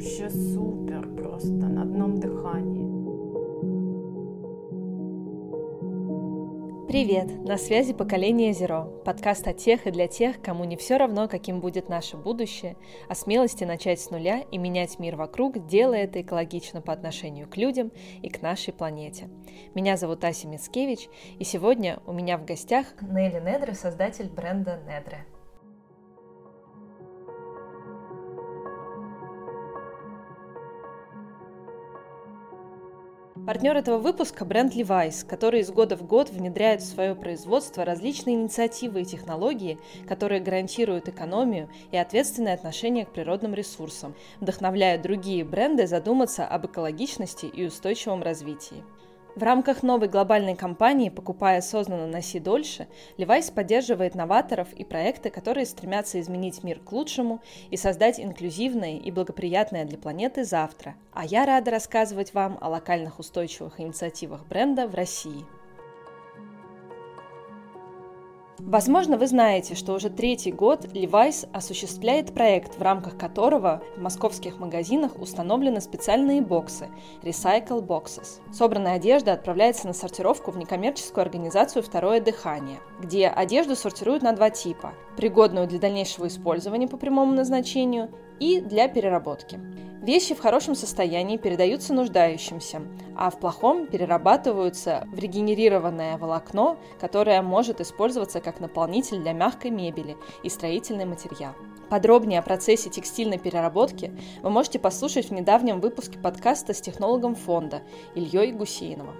вообще супер просто, на одном дыхании. Привет! На связи поколение Zero. Подкаст о тех и для тех, кому не все равно, каким будет наше будущее, о смелости начать с нуля и менять мир вокруг, делая это экологично по отношению к людям и к нашей планете. Меня зовут Ася Мицкевич, и сегодня у меня в гостях Нелли Недре, создатель бренда Недре. Партнер этого выпуска – бренд Levi's, который из года в год внедряет в свое производство различные инициативы и технологии, которые гарантируют экономию и ответственное отношение к природным ресурсам, вдохновляя другие бренды задуматься об экологичности и устойчивом развитии. В рамках новой глобальной кампании «Покупая осознанно, носи дольше» Levi's поддерживает новаторов и проекты, которые стремятся изменить мир к лучшему и создать инклюзивное и благоприятное для планеты завтра. А я рада рассказывать вам о локальных устойчивых инициативах бренда в России. Возможно, вы знаете, что уже третий год Levi's осуществляет проект, в рамках которого в московских магазинах установлены специальные боксы – Recycle Boxes. Собранная одежда отправляется на сортировку в некоммерческую организацию «Второе дыхание», где одежду сортируют на два типа – пригодную для дальнейшего использования по прямому назначению и для переработки. Вещи в хорошем состоянии передаются нуждающимся, а в плохом перерабатываются в регенерированное волокно, которое может использоваться как наполнитель для мягкой мебели и строительный материал. Подробнее о процессе текстильной переработки вы можете послушать в недавнем выпуске подкаста с технологом фонда Ильей Гусейновым.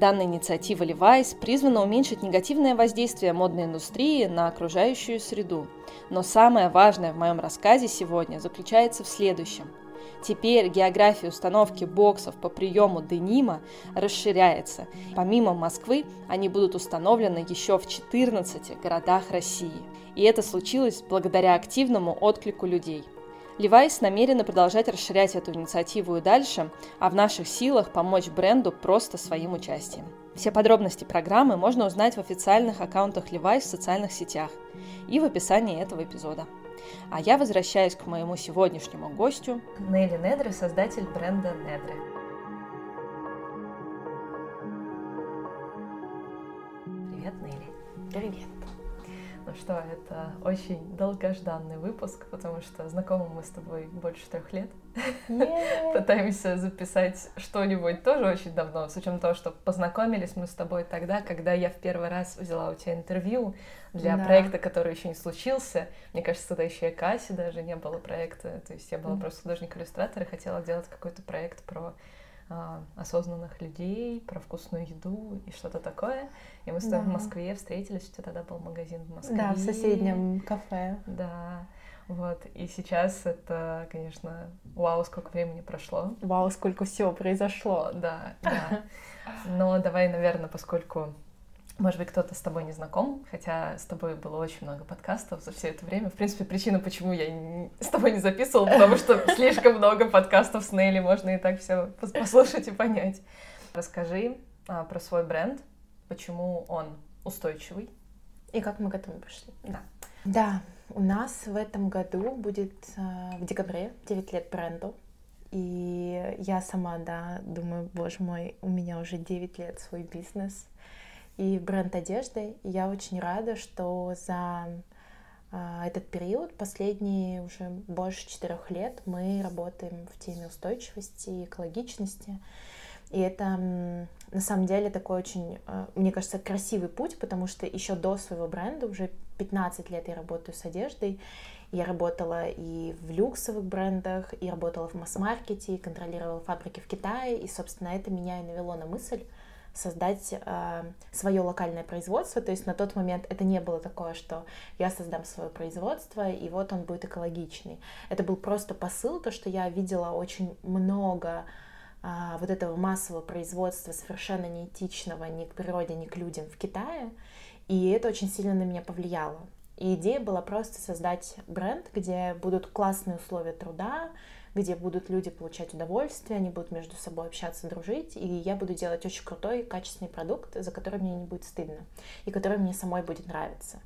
Данная инициатива Levi's призвана уменьшить негативное воздействие модной индустрии на окружающую среду. Но самое важное в моем рассказе сегодня заключается в следующем – Теперь география установки боксов по приему денима расширяется. Помимо Москвы, они будут установлены еще в 14 городах России. И это случилось благодаря активному отклику людей. Levi's намерены продолжать расширять эту инициативу и дальше, а в наших силах помочь бренду просто своим участием. Все подробности программы можно узнать в официальных аккаунтах Levi's в социальных сетях и в описании этого эпизода. А я возвращаюсь к моему сегодняшнему гостю. Нелли Недре, создатель бренда Недре. Привет, Нелли. Привет. Ну что, это очень долгожданный выпуск, потому что знакомы мы с тобой больше трех лет. Yeah. Пытаемся записать что-нибудь тоже очень давно, с учетом того, что познакомились мы с тобой тогда, когда я в первый раз взяла у тебя интервью для да. проекта, который еще не случился. Мне кажется, тогда еще и Касси даже не было проекта. То есть я была просто художник-иллюстратор и хотела делать какой-то проект про осознанных людей, про вкусную еду и что-то такое. И мы с тобой да. в Москве встретились, у тебя тогда был магазин в Москве. Да, в соседнем кафе. Да. Вот, и сейчас это, конечно, вау, сколько времени прошло. Вау, сколько всего произошло. Да, да. Но давай, наверное, поскольку может быть, кто-то с тобой не знаком, хотя с тобой было очень много подкастов за все это время. В принципе, причина, почему я не, с тобой не записывала, потому что слишком много подкастов с Нелли, можно и так все послушать и понять. Расскажи а, про свой бренд, почему он устойчивый. И как мы к этому пришли. Да. Да, у нас в этом году будет э, в декабре 9 лет бренду. И я сама, да, думаю, боже мой, у меня уже 9 лет свой бизнес и бренд одежды. И я очень рада, что за а, этот период, последние уже больше четырех лет, мы работаем в теме устойчивости, экологичности. И это на самом деле такой очень, а, мне кажется, красивый путь, потому что еще до своего бренда, уже 15 лет я работаю с одеждой, я работала и в люксовых брендах, и работала в масс-маркете, и контролировала фабрики в Китае, и, собственно, это меня и навело на мысль создать э, свое локальное производство. То есть на тот момент это не было такое, что я создам свое производство, и вот он будет экологичный. Это был просто посыл, то, что я видела очень много э, вот этого массового производства, совершенно неэтичного ни к природе, ни к людям в Китае. И это очень сильно на меня повлияло. И идея была просто создать бренд, где будут классные условия труда, где будут люди получать удовольствие, они будут между собой общаться, дружить, и я буду делать очень крутой, качественный продукт, за который мне не будет стыдно, и который мне самой будет нравиться.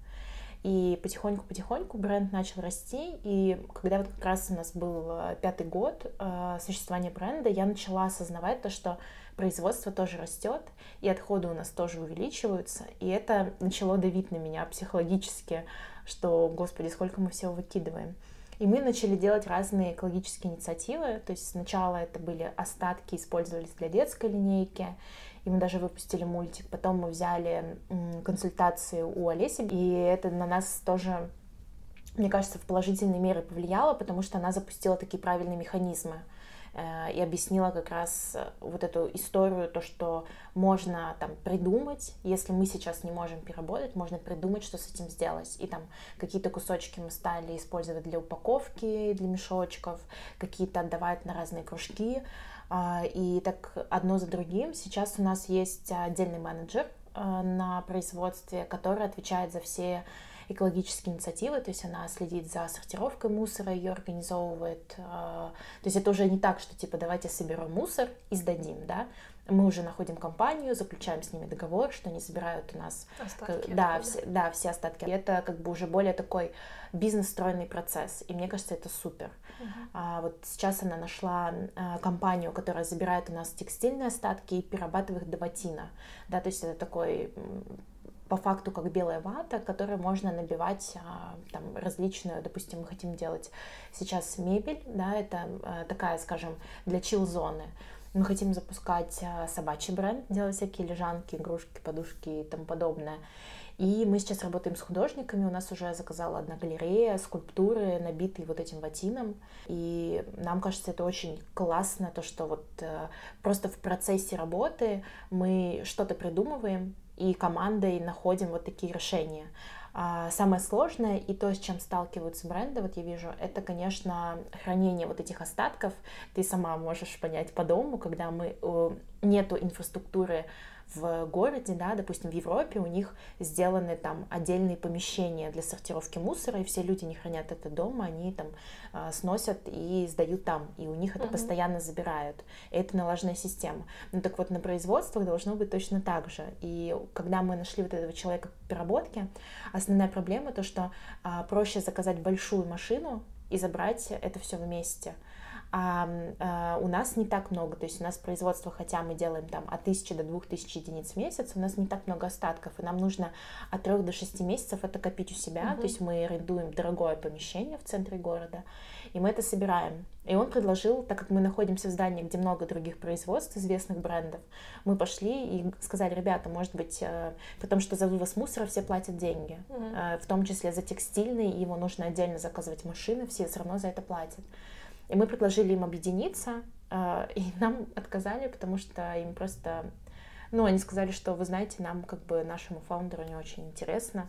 И потихоньку-потихоньку бренд начал расти, и когда вот как раз у нас был э, пятый год э, существования бренда, я начала осознавать то, что производство тоже растет, и отходы у нас тоже увеличиваются, и это начало давить на меня психологически, что, господи, сколько мы всего выкидываем. И мы начали делать разные экологические инициативы. То есть сначала это были остатки, использовались для детской линейки, и мы даже выпустили мультик. Потом мы взяли консультации у Олеси, и это на нас тоже, мне кажется, в положительной мере повлияло, потому что она запустила такие правильные механизмы и объяснила как раз вот эту историю, то, что можно там придумать, если мы сейчас не можем переработать, можно придумать, что с этим сделать. И там какие-то кусочки мы стали использовать для упаковки, для мешочков, какие-то отдавать на разные кружки, а, и так одно за другим. Сейчас у нас есть отдельный менеджер а, на производстве, который отвечает за все экологические инициативы, то есть она следит за сортировкой мусора, ее организовывает. А, то есть это уже не так, что типа давайте соберем мусор и сдадим, да, мы уже находим компанию, заключаем с ними договор, что они забирают у нас остатки, да, все, да, все остатки. И это как бы уже более такой бизнес-стройный процесс. И мне кажется, это супер. Uh-huh. А, вот сейчас она нашла а, компанию, которая забирает у нас текстильные остатки и перерабатывает их до ватина. Да, то есть это такой по факту как белая вата, которой можно набивать а, там различную, допустим, мы хотим делать сейчас мебель, да, это а, такая, скажем, для чил-зоны. Мы хотим запускать а, собачий бренд, делать всякие лежанки, игрушки, подушки и тому подобное. И мы сейчас работаем с художниками, у нас уже заказала одна галерея, скульптуры, набитые вот этим ватином. И нам кажется, это очень классно, то, что вот э, просто в процессе работы мы что-то придумываем, и командой находим вот такие решения. А самое сложное и то, с чем сталкиваются бренды, вот я вижу, это, конечно, хранение вот этих остатков. Ты сама можешь понять по дому, когда мы э, нету инфраструктуры в городе, да, допустим, в Европе у них сделаны там отдельные помещения для сортировки мусора, и все люди не хранят это дома, они там э, сносят и сдают там, и у них это uh-huh. постоянно забирают. И это налаженная система. Ну так вот на производствах должно быть точно так же. И когда мы нашли вот этого человека в переработке, основная проблема то, что э, проще заказать большую машину и забрать это все вместе а, а у нас не так много, то есть у нас производство, хотя мы делаем там от 1000 до 2000 единиц в месяц, у нас не так много остатков, и нам нужно от 3 до 6 месяцев это копить у себя, угу. то есть мы арендуем дорогое помещение в центре города, и мы это собираем. И он предложил, так как мы находимся в здании, где много других производств, известных брендов, мы пошли и сказали, ребята, может быть, э, потому что за вывоз мусора все платят деньги, угу. в том числе за текстильный, его нужно отдельно заказывать машины, все все равно за это платят. И мы предложили им объединиться, а, и нам отказали, потому что им просто... Ну, они сказали, что, вы знаете, нам, как бы, нашему фаундеру не очень интересно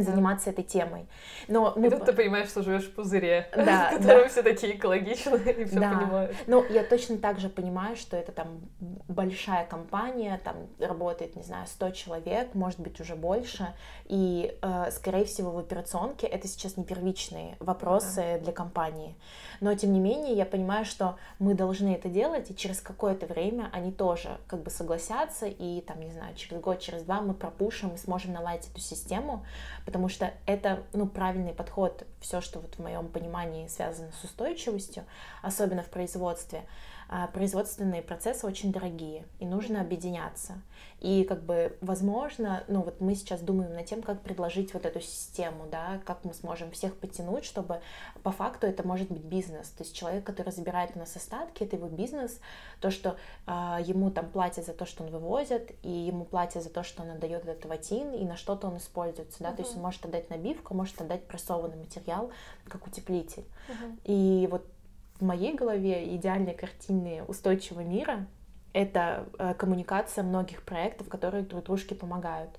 заниматься этой темой. Но мы... И тут ты понимаешь, что живешь в пузыре, да, в котором да. все такие экологичные и все да. понимают. Ну, я точно так же понимаю, что это там большая компания, там работает, не знаю, 100 человек, может быть, уже больше, и, э, скорее всего, в операционке это сейчас не первичные вопросы да. для компании. Но, тем не менее, я понимаю, что мы должны это делать, и через какое-то время они тоже как бы согласятся, и, там, не знаю, через год, через два мы пропушим и сможем наладить эту систему, потому что это, ну, правильный подход, все, что вот в моем понимании связано с устойчивостью, особенно в производстве, производственные процессы очень дорогие, и нужно объединяться. И как бы, возможно, ну вот мы сейчас думаем над тем, как предложить вот эту систему, да, как мы сможем всех подтянуть, чтобы по факту это может быть бизнес. То есть человек, который забирает у нас остатки, это его бизнес, то, что э, ему там платят за то, что он вывозит, и ему платят за то, что он отдает этот ватин, и на что-то он используется, да, uh-huh. то есть он может отдать набивку, может отдать прессованный материал, как утеплитель. Uh-huh. И вот в моей голове идеальной картины устойчивого мира — это э, коммуникация многих проектов, которые друг дружке помогают.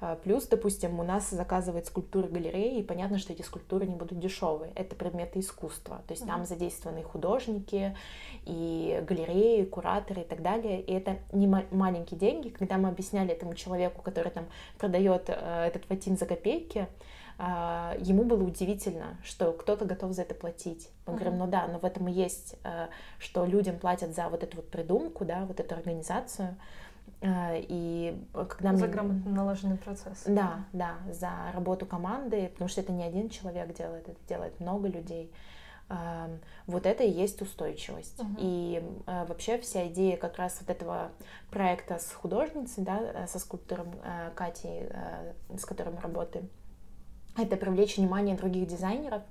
Э, плюс, допустим, у нас заказывает скульптуры галереи, и понятно, что эти скульптуры не будут дешевые. Это предметы искусства. То есть mm-hmm. там задействованы художники, и галереи, и кураторы и так далее. И это не маленькие деньги. Когда мы объясняли этому человеку, который там продает э, этот ватин за копейки, ему было удивительно, что кто-то готов за это платить. Мы говорим, ну да, но в этом и есть, э, что людям платят за вот эту вот придумку, да, вот эту организацию, Э, и когда за мне... грамотно налаженный процесс. Да, да, за работу команды, потому что это не один человек делает, это делает много людей. Вот это и есть устойчивость. Uh-huh. И э, вообще вся идея как раз вот этого проекта с художницей, да, э, со скульптором Катей, с которым мы работаем, это привлечь внимание других дизайнеров,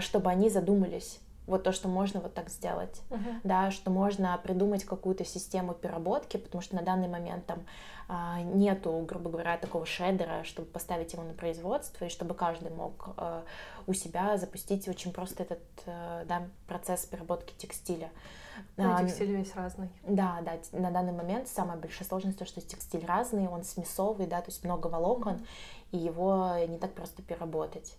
чтобы они задумались вот то, что можно вот так сделать, uh-huh. да, что можно придумать какую-то систему переработки, потому что на данный момент там а, нету, грубо говоря, такого шредера, чтобы поставить его на производство и чтобы каждый мог а, у себя запустить очень просто этот а, да, процесс переработки текстиля. Ну, а, текстиль весь разный. Да, да, на данный момент самая большая сложность то, что текстиль разный, он смесовый, да, то есть много волокон, mm-hmm. и его не так просто переработать.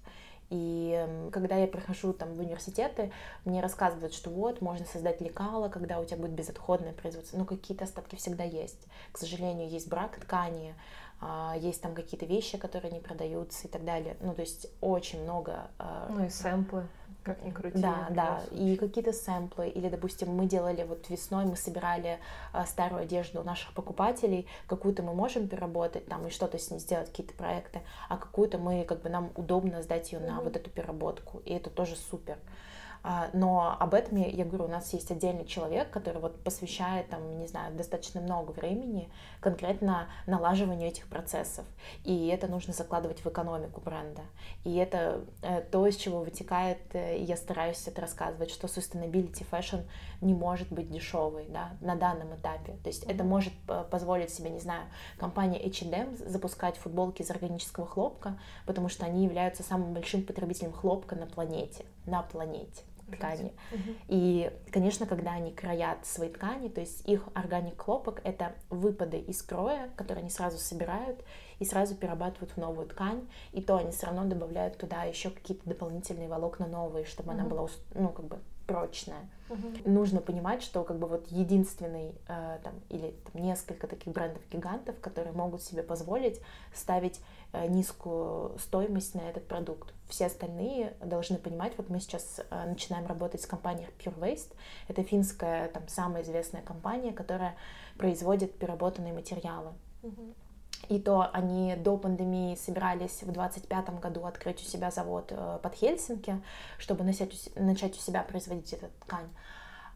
И когда я прихожу там в университеты, мне рассказывают, что вот, можно создать лекало, когда у тебя будет безотходное производство. Но какие-то остатки всегда есть. К сожалению, есть брак ткани, а, есть там какие-то вещи, которые не продаются и так далее. Ну, то есть очень много... А, ну и сэмплы как ни крути. Да, да, и какие-то сэмплы, или, допустим, мы делали вот весной, мы собирали а, старую одежду у наших покупателей, какую-то мы можем переработать там и что-то с ней сделать, какие-то проекты, а какую-то мы, как бы, нам удобно сдать ее mm-hmm. на вот эту переработку, и это тоже супер. Но об этом я, говорю, у нас есть отдельный человек, который вот посвящает там, не знаю, достаточно много времени конкретно налаживанию этих процессов. И это нужно закладывать в экономику бренда. И это э, то, из чего вытекает, э, я стараюсь это рассказывать, что sustainability fashion не может быть дешевой да, на данном этапе. То есть это может позволить себе, не знаю, компания H&M запускать футболки из органического хлопка, потому что они являются самым большим потребителем хлопка на планете. На планете ткани. Угу. И, конечно, когда они краят свои ткани, то есть их органик хлопок — это выпады из кроя, которые они сразу собирают и сразу перерабатывают в новую ткань, и то они все равно добавляют туда еще какие-то дополнительные волокна новые, чтобы угу. она была, ну, как бы прочная. Угу. Нужно понимать, что как бы вот единственный э, там или там, несколько таких брендов гигантов, которые могут себе позволить ставить э, низкую стоимость на этот продукт. Все остальные должны понимать, вот мы сейчас э, начинаем работать с компанией Pure Waste. Это финская там самая известная компания, которая производит переработанные материалы. Угу. И то они до пандемии собирались в 2025 году открыть у себя завод э, под Хельсинки, чтобы начать, у себя производить эту ткань.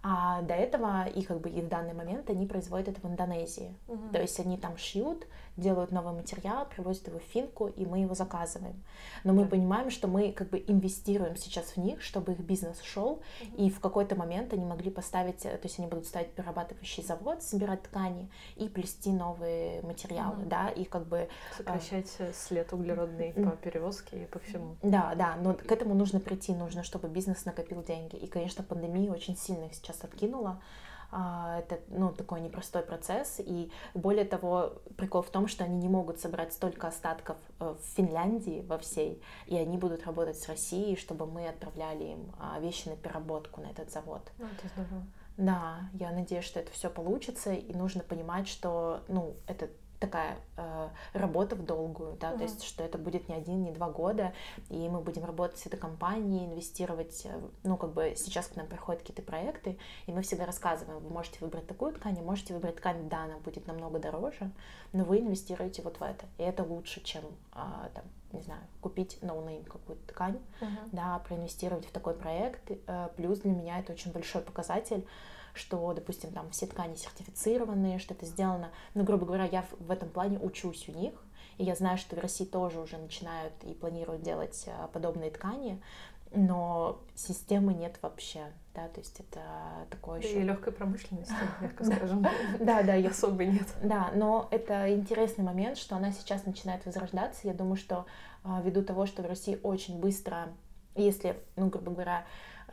А до этого и как бы и в данный момент они производят это в Индонезии. Угу. То есть они там шьют, делают новый материал, привозят его в Финку, и мы его заказываем. Но мы понимаем, что мы как бы инвестируем сейчас в них, чтобы их бизнес шел, mm-hmm. и в какой-то момент они могли поставить, э, то есть они будут ставить перерабатывающий завод, собирать ткани и плести новые материалы, mm-hmm. да, и как бы... Сокращать а... след углеродный по перевозке и по всему. Да, да, но к этому нужно прийти, нужно, чтобы бизнес накопил деньги. И, конечно, пандемия очень сильно их сейчас откинула, а, это ну, такой непростой процесс. И более того, прикол в том, что они не могут собрать столько остатков э, в Финляндии во всей, и они будут работать с Россией, чтобы мы отправляли им а, вещи на переработку на этот завод. Ну, это здорово. Да, я надеюсь, что это все получится, и нужно понимать, что ну, это такая э, работа в долгую, да, угу. то есть что это будет не один, не два года, и мы будем работать с этой компанией, инвестировать, э, ну как бы сейчас к нам приходят какие-то проекты, и мы всегда рассказываем, вы можете выбрать такую ткань, можете выбрать ткань, да, она будет намного дороже, но вы инвестируете вот в это, и это лучше, чем э, там не знаю, купить no-name какую-то ткань, uh-huh. да, проинвестировать в такой проект. Э, плюс для меня это очень большой показатель, что, допустим, там все ткани сертифицированные, что это сделано, ну, грубо говоря, я в этом плане учусь у них, и я знаю, что в России тоже уже начинают и планируют делать а, подобные ткани, но системы нет вообще, да, то есть это такое еще... И легкой промышленности, мягко скажем. Да, да, и особо нет. Да, но это интересный момент, что она сейчас начинает возрождаться. Я думаю, что а, ввиду того, что в России очень быстро, если, ну, грубо говоря,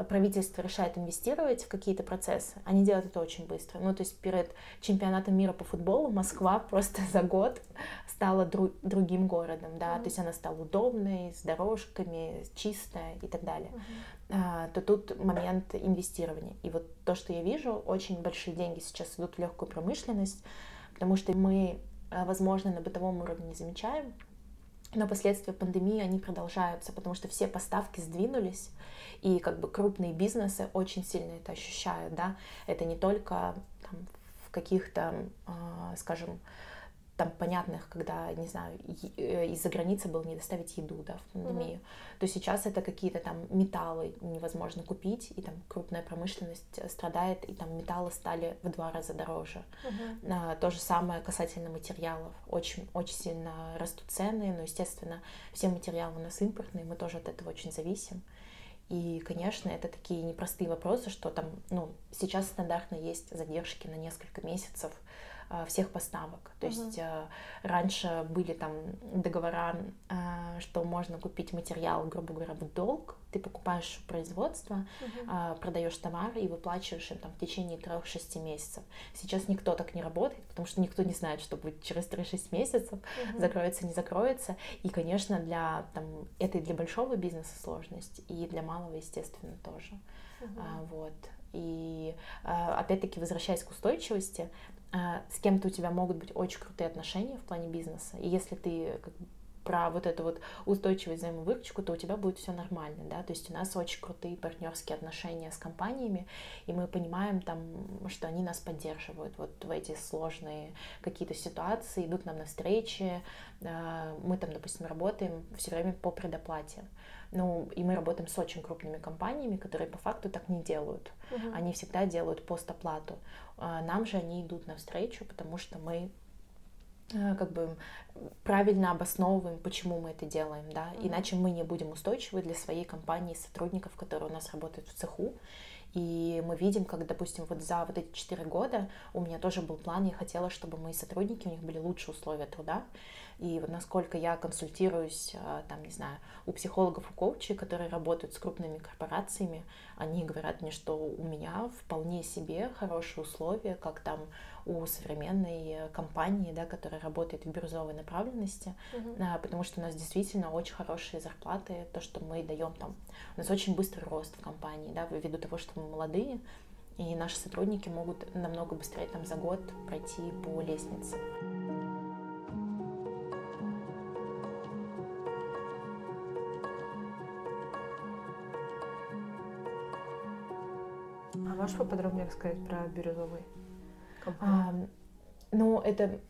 правительство решает инвестировать в какие-то процессы, они делают это очень быстро. Ну, то есть перед чемпионатом мира по футболу Москва просто за год стала дру- другим городом, да, mm-hmm. то есть она стала удобной, с дорожками, чистая и так далее. Mm-hmm. А, то тут момент инвестирования. И вот то, что я вижу, очень большие деньги сейчас идут в легкую промышленность, потому что мы, а, возможно, на бытовом уровне не замечаем, но последствия пандемии, они продолжаются, потому что все поставки сдвинулись, и как бы крупные бизнесы очень сильно это ощущают, да, это не только там, в каких-то, а, скажем, там понятных, когда, не знаю, э, из-за границы было не доставить еду, да, в пандемию, mm-hmm. то сейчас это какие-то там металлы невозможно купить, и там крупная промышленность страдает, и там металлы стали в два раза дороже. Mm-hmm. А, то же самое касательно материалов. Очень, очень сильно растут цены, но, естественно, все материалы у нас импортные, мы тоже от этого очень зависим. И, конечно, это такие непростые вопросы, что там, ну, сейчас стандартно есть задержки на несколько месяцев, всех поставок. То uh-huh. есть э, раньше были там договора, э, что можно купить материал, грубо говоря, в долг. Ты покупаешь производство, uh-huh. продаешь товар и выплачиваешь им там в течение 3-6 месяцев. Сейчас никто так не работает, потому что никто не знает, что будет через 3-6 месяцев, uh-huh. закроется, не закроется. И, конечно, для там, это и для большого бизнеса сложность, и для малого, естественно, тоже. Uh-huh. А, вот. И опять-таки, возвращаясь к устойчивости, а, с кем-то у тебя могут быть очень крутые отношения в плане бизнеса. И если ты как про вот эту вот устойчивую взаимовыручку, то у тебя будет все нормально, да, то есть у нас очень крутые партнерские отношения с компаниями, и мы понимаем там, что они нас поддерживают. Вот в эти сложные какие-то ситуации, идут нам на встречи, а, мы там, допустим, работаем все время по предоплате, ну, и мы работаем с очень крупными компаниями, которые по факту так не делают. Uh-huh. Они всегда делают постоплату. А нам же они идут навстречу, потому что мы э, как бы правильно обосновываем, почему мы это делаем, да, uh-huh. иначе мы не будем устойчивы для своей компании, сотрудников, которые у нас работают в цеху, и мы видим, как, допустим, вот за вот эти четыре года у меня тоже был план, я хотела, чтобы мои сотрудники, у них были лучшие условия труда, и вот насколько я консультируюсь, а, там, не знаю, у психологов, у коучей, которые работают с крупными корпорациями, они говорят мне, что у меня вполне себе хорошие условия, как там у современной компании, да, которая работает в бирюзовой направленности, uh-huh. потому что у нас действительно очень хорошие зарплаты, то, что мы даем там, у нас очень быстрый рост в компании, да, ввиду того, что мы молодые, и наши сотрудники могут намного быстрее там за год пройти по лестнице. можешь поподробнее рассказать про бирюзовый Ну, это,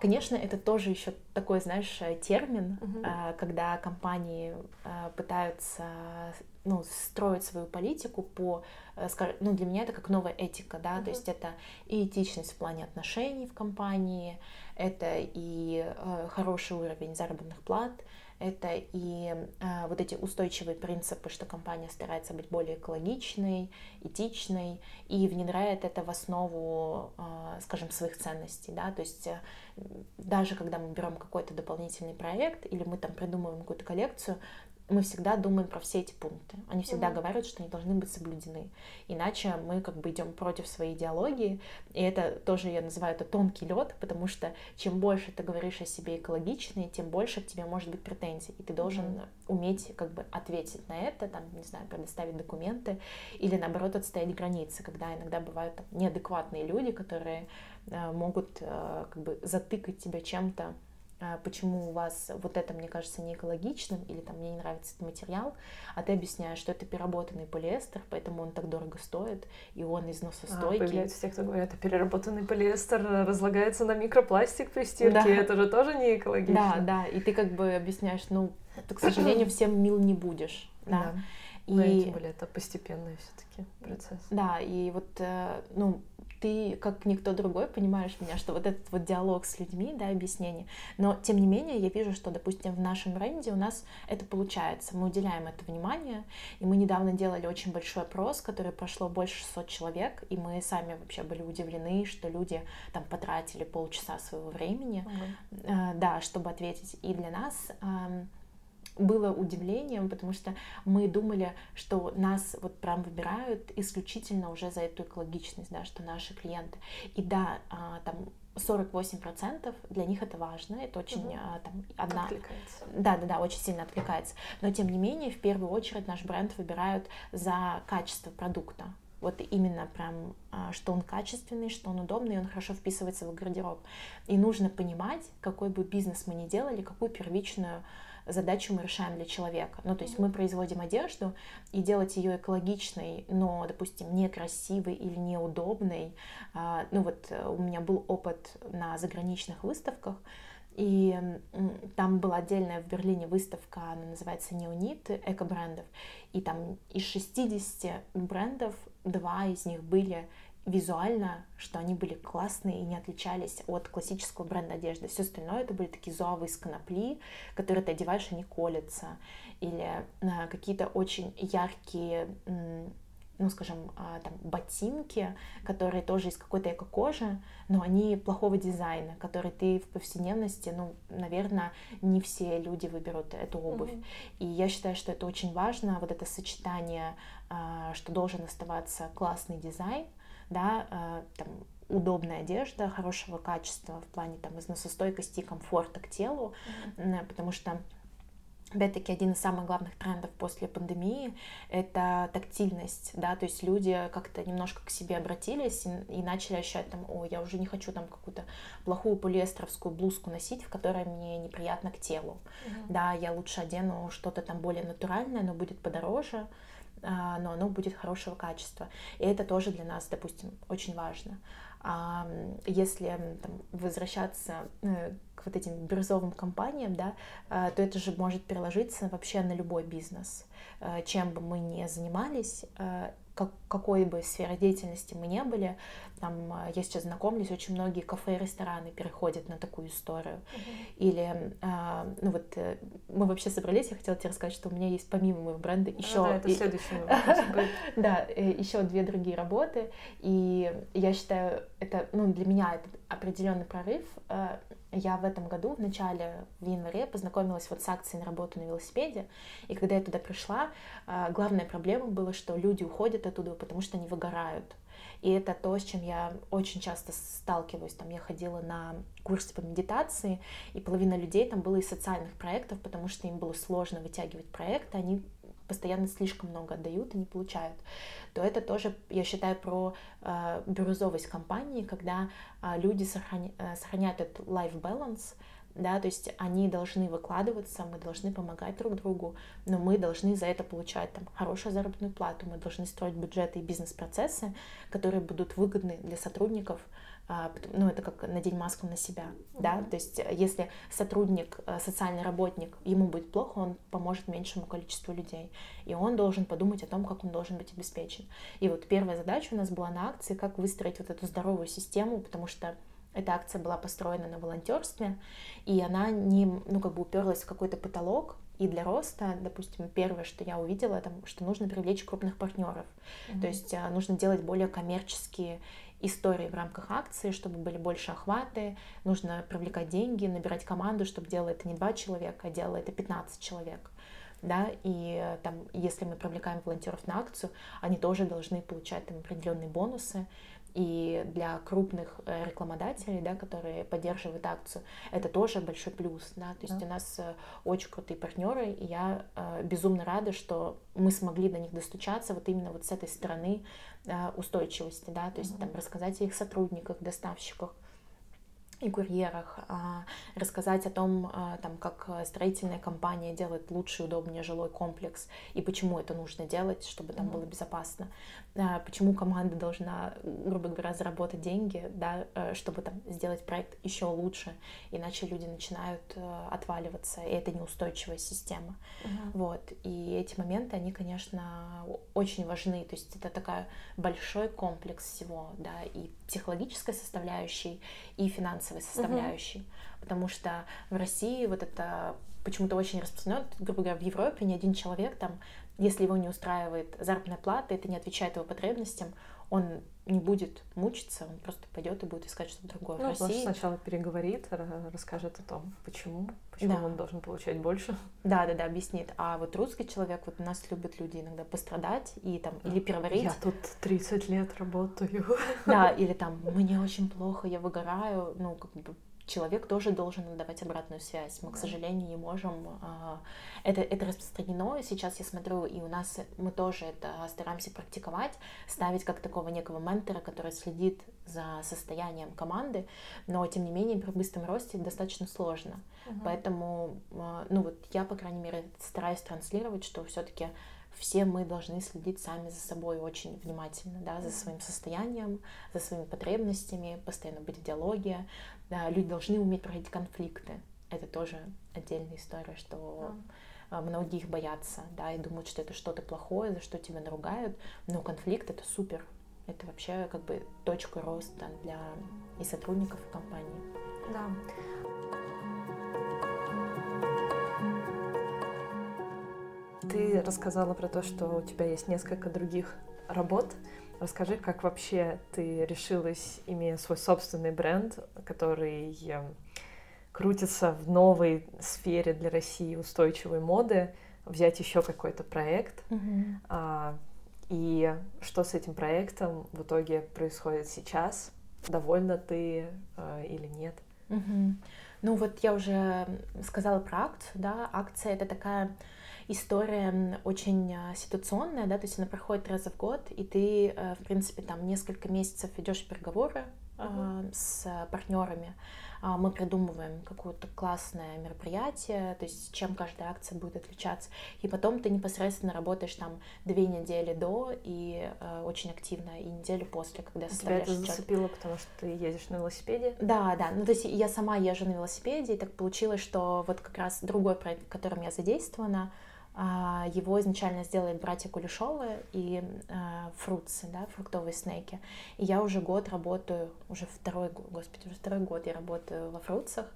конечно, это тоже еще такой, знаешь, термин, uh-huh. когда компании а, пытаются ну, строить свою политику по, э, ну, для меня это как новая этика, да, uh-huh. то есть это и этичность в плане отношений в компании, это и э, хороший уровень заработных плат, это и э, вот эти устойчивые принципы, что компания старается быть более экологичной, этичной и внедряет это в основу, э, скажем, своих ценностей, да, то есть э, даже когда мы берем какой-то дополнительный проект или мы там придумываем какую-то коллекцию, мы всегда думаем про все эти пункты. Они всегда mm-hmm. говорят, что они должны быть соблюдены. Иначе мы как бы идем против своей идеологии. И это тоже я называю это тонкий лед, потому что чем больше ты говоришь о себе экологичный, тем больше к тебе может быть претензий. И ты должен mm-hmm. уметь как бы ответить на это, там, не знаю, предоставить документы или наоборот отстоять границы, когда иногда бывают там, неадекватные люди, которые э, могут э, как бы затыкать тебя чем-то, почему у вас вот это, мне кажется, не экологичным, или там мне не нравится этот материал, а ты объясняешь, что это переработанный полиэстер, поэтому он так дорого стоит, и он износостойкий. А, появляются те, кто говорят, это переработанный полиэстер разлагается на микропластик при стирке, да. это же тоже не экологично. Да, да, и ты как бы объясняешь, ну, ты, к сожалению, всем мил не будешь. Да. да. И... Но тем более это постепенный все-таки процесс. Да, и вот, э, ну, ты, как никто другой, понимаешь меня, что вот этот вот диалог с людьми, да, объяснение. Но, тем не менее, я вижу, что, допустим, в нашем бренде у нас это получается. Мы уделяем это внимание, и мы недавно делали очень большой опрос, который прошло больше 600 человек, и мы сами вообще были удивлены, что люди там потратили полчаса своего времени, mm-hmm. да, чтобы ответить. И для нас было удивлением, потому что мы думали, что нас вот прям выбирают исключительно уже за эту экологичность, да, что наши клиенты. И да, а, там 48% для них это важно, это очень угу. там одна... Откликается. Да, да, да, очень сильно откликается. Но тем не менее, в первую очередь наш бренд выбирают за качество продукта. Вот именно прям, а, что он качественный, что он удобный, и он хорошо вписывается в гардероб. И нужно понимать, какой бы бизнес мы ни делали, какую первичную задачу мы решаем для человека. Ну, то есть мы производим одежду, и делать ее экологичной, но, допустим, некрасивой или неудобной. А, ну, вот э, у меня был опыт на заграничных выставках, и там была отдельная в Берлине выставка, она называется Неонит, эко-брендов. И там из 60 брендов два из них были визуально, что они были классные и не отличались от классического бренда одежды. Все остальное это были такие зуавы из конопли, которые ты одеваешь, они колятся. Или а, какие-то очень яркие ну, скажем, а, там, ботинки, которые тоже из какой-то эко-кожи, но они плохого дизайна, которые ты в повседневности, ну, наверное, не все люди выберут эту обувь. Mm-hmm. И я считаю, что это очень важно, вот это сочетание, а, что должен оставаться классный дизайн, да, а, там, удобная одежда, хорошего качества в плане там износостойкости и комфорта к телу, mm-hmm. потому что Опять-таки, один из самых главных трендов после пандемии — это тактильность, да, то есть люди как-то немножко к себе обратились и, и начали ощущать там, о, я уже не хочу там какую-то плохую полиэстеровскую блузку носить, в которой мне неприятно к телу, mm-hmm. да, я лучше одену что-то там более натуральное, но будет подороже, а, но оно будет хорошего качества, и это тоже для нас, допустим, очень важно. А если там, возвращаться э, к вот этим бирюзовым компаниям, да, э, то это же может переложиться вообще на любой бизнес. Э, чем бы мы ни занимались, как, какой бы сферы деятельности мы не были, там, а, я сейчас знакомлюсь, очень многие кафе и рестораны переходят на такую историю. Uh-huh. Или, а, ну вот, э, мы вообще собрались, я хотела тебе рассказать, что у меня есть помимо моего бренда еще... Ну, да, это следующий Да, э, еще две другие работы, и я считаю, это, ну, для меня это определенный прорыв. Я в этом году, в начале, в январе, познакомилась вот с акцией на работу на велосипеде, и когда я туда пришла, главная проблема была, что люди уходят оттуда, потому что они выгорают. И это то, с чем я очень часто сталкиваюсь. Там я ходила на курсы по медитации, и половина людей там было из социальных проектов, потому что им было сложно вытягивать проекты, они постоянно слишком много отдают и не получают, то это тоже, я считаю, про э, бирюзовость компании, когда э, люди сохраня, э, сохраняют этот life balance, да, то есть они должны выкладываться, мы должны помогать друг другу, но мы должны за это получать там хорошую заработную плату, мы должны строить бюджеты и бизнес-процессы, которые будут выгодны для сотрудников, ну, это как надеть маску на себя, mm-hmm. да, то есть если сотрудник, э, социальный работник, ему будет плохо, он поможет меньшему количеству людей, и он должен подумать о том, как он должен быть обеспечен. И вот первая задача у нас была на акции, как выстроить вот эту здоровую систему, потому что эта акция была построена на волонтерстве, и она не, ну, как бы уперлась в какой-то потолок, и для роста, допустим, первое, что я увидела, это что нужно привлечь крупных партнеров. Mm-hmm. То есть а, нужно делать более коммерческие истории в рамках акции, чтобы были больше охваты, нужно привлекать деньги, набирать команду, чтобы делало это не два человека, а делало это 15 человек. Да, и там, если мы привлекаем волонтеров на акцию, они тоже должны получать там определенные бонусы, и для крупных э, рекламодателей, да, которые поддерживают акцию, это тоже большой плюс. Да? То есть да. у нас э, очень крутые партнеры, и я э, безумно рада, что мы смогли до них достучаться вот именно вот с этой стороны устойчивости, да, то есть mm-hmm. там рассказать о их сотрудниках, доставщиках, и курьерах, а, рассказать о том, а, там, как строительная компания делает лучший, удобнее жилой комплекс и почему это нужно делать, чтобы там mm-hmm. было безопасно, почему команда должна, грубо говоря, заработать деньги, да, э, чтобы там сделать проект еще лучше, иначе люди начинают э, отваливаться, и это неустойчивая система. Mm-hmm. Вот. И эти моменты, они, конечно, очень важны, то есть это такой большой комплекс всего, да, и психологической составляющей, и финансовой составляющей, угу. потому что в России вот это почему-то очень распространено, грубо говоря, в Европе ни один человек там, если его не устраивает заработная плата, это не отвечает его потребностям, он не будет мучиться, он просто пойдет и будет искать что-то другое. Ну, в России сначала переговорит, расскажет о том, почему, почему да. он должен получать больше. Да, да, да, объяснит. А вот русский человек, вот у нас любят люди иногда пострадать и там или переварить. Я тут 30 лет работаю. Да, или там мне очень плохо, я выгораю, ну как бы человек тоже должен давать обратную связь. Мы, к сожалению, не можем. А, это, это распространено. Сейчас я смотрю, и у нас мы тоже это стараемся практиковать, ставить как такого некого ментора, который следит за состоянием команды, но тем не менее при быстром росте достаточно сложно. Uh-huh. Поэтому, а, ну вот я, по крайней мере, стараюсь транслировать, что все-таки все мы должны следить сами за собой очень внимательно, да, за своим состоянием, за своими потребностями, постоянно быть в диалоге. Да, люди должны уметь проходить конфликты. Это тоже отдельная история, что а. многие их боятся, да, и думают, что это что-то плохое, за что тебя наругают, но конфликт — это супер. Это вообще как бы точка роста для и сотрудников, и компании. Да. Ты рассказала про то, что у тебя есть несколько других работ. Расскажи, как вообще ты решилась, имея свой собственный бренд, который эм, крутится в новой сфере для России устойчивой моды, взять еще какой-то проект. Mm-hmm. А, и что с этим проектом в итоге происходит сейчас? Довольна ты а, или нет? Mm-hmm. Ну вот я уже сказала про акцию, да, акция это такая история очень а, ситуационная, да, то есть она проходит раз в год, и ты, э, в принципе, там несколько месяцев ведешь переговоры uh-huh. с партнерами, а, мы придумываем какое-то классное мероприятие, то есть чем каждая акция будет отличаться, и потом ты непосредственно работаешь там две недели до и э, очень активно, и неделю после, когда составляешь Тебя это зацепило, потому что ты едешь на велосипеде? Да, да, ну то есть я сама езжу на велосипеде, и так получилось, что вот как раз другой проект, в котором я задействована, его изначально сделали братья Кулешовы и э, фрукты, да, фруктовые снеки. И я уже год работаю, уже второй, господи, уже второй год я работаю во фрукцах.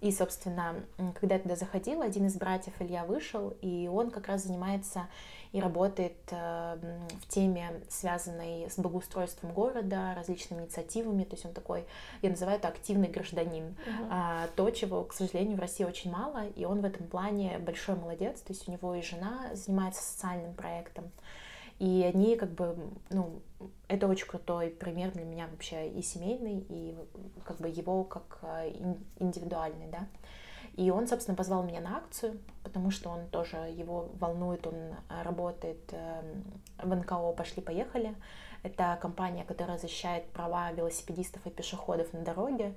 И, собственно, когда я туда заходила, один из братьев Илья вышел, и он как раз занимается и работает э, в теме, связанной с благоустройством города, различными инициативами. То есть он такой, я называю это активный гражданин. Uh-huh. То, чего, к сожалению, в России очень мало, и он в этом плане большой молодец. То есть у него и жена занимается социальным проектом. И они как бы, ну, это очень крутой пример для меня вообще и семейный, и как бы его как э, индивидуальный, да. И он, собственно, позвал меня на акцию, потому что он тоже, его волнует, он э, работает эм, в НКО «Пошли-поехали». Это компания, которая защищает права велосипедистов и пешеходов на дороге,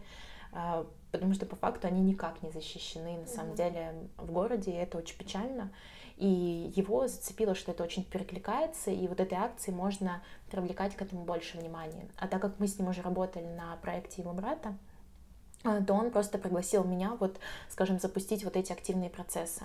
э, потому что по факту они никак не защищены на самом деле в городе, и это очень печально. И его зацепило, что это очень перекликается, и вот этой акции можно привлекать к этому больше внимания. А так как мы с ним уже работали на проекте его брата, то он просто пригласил меня, вот, скажем, запустить вот эти активные процессы.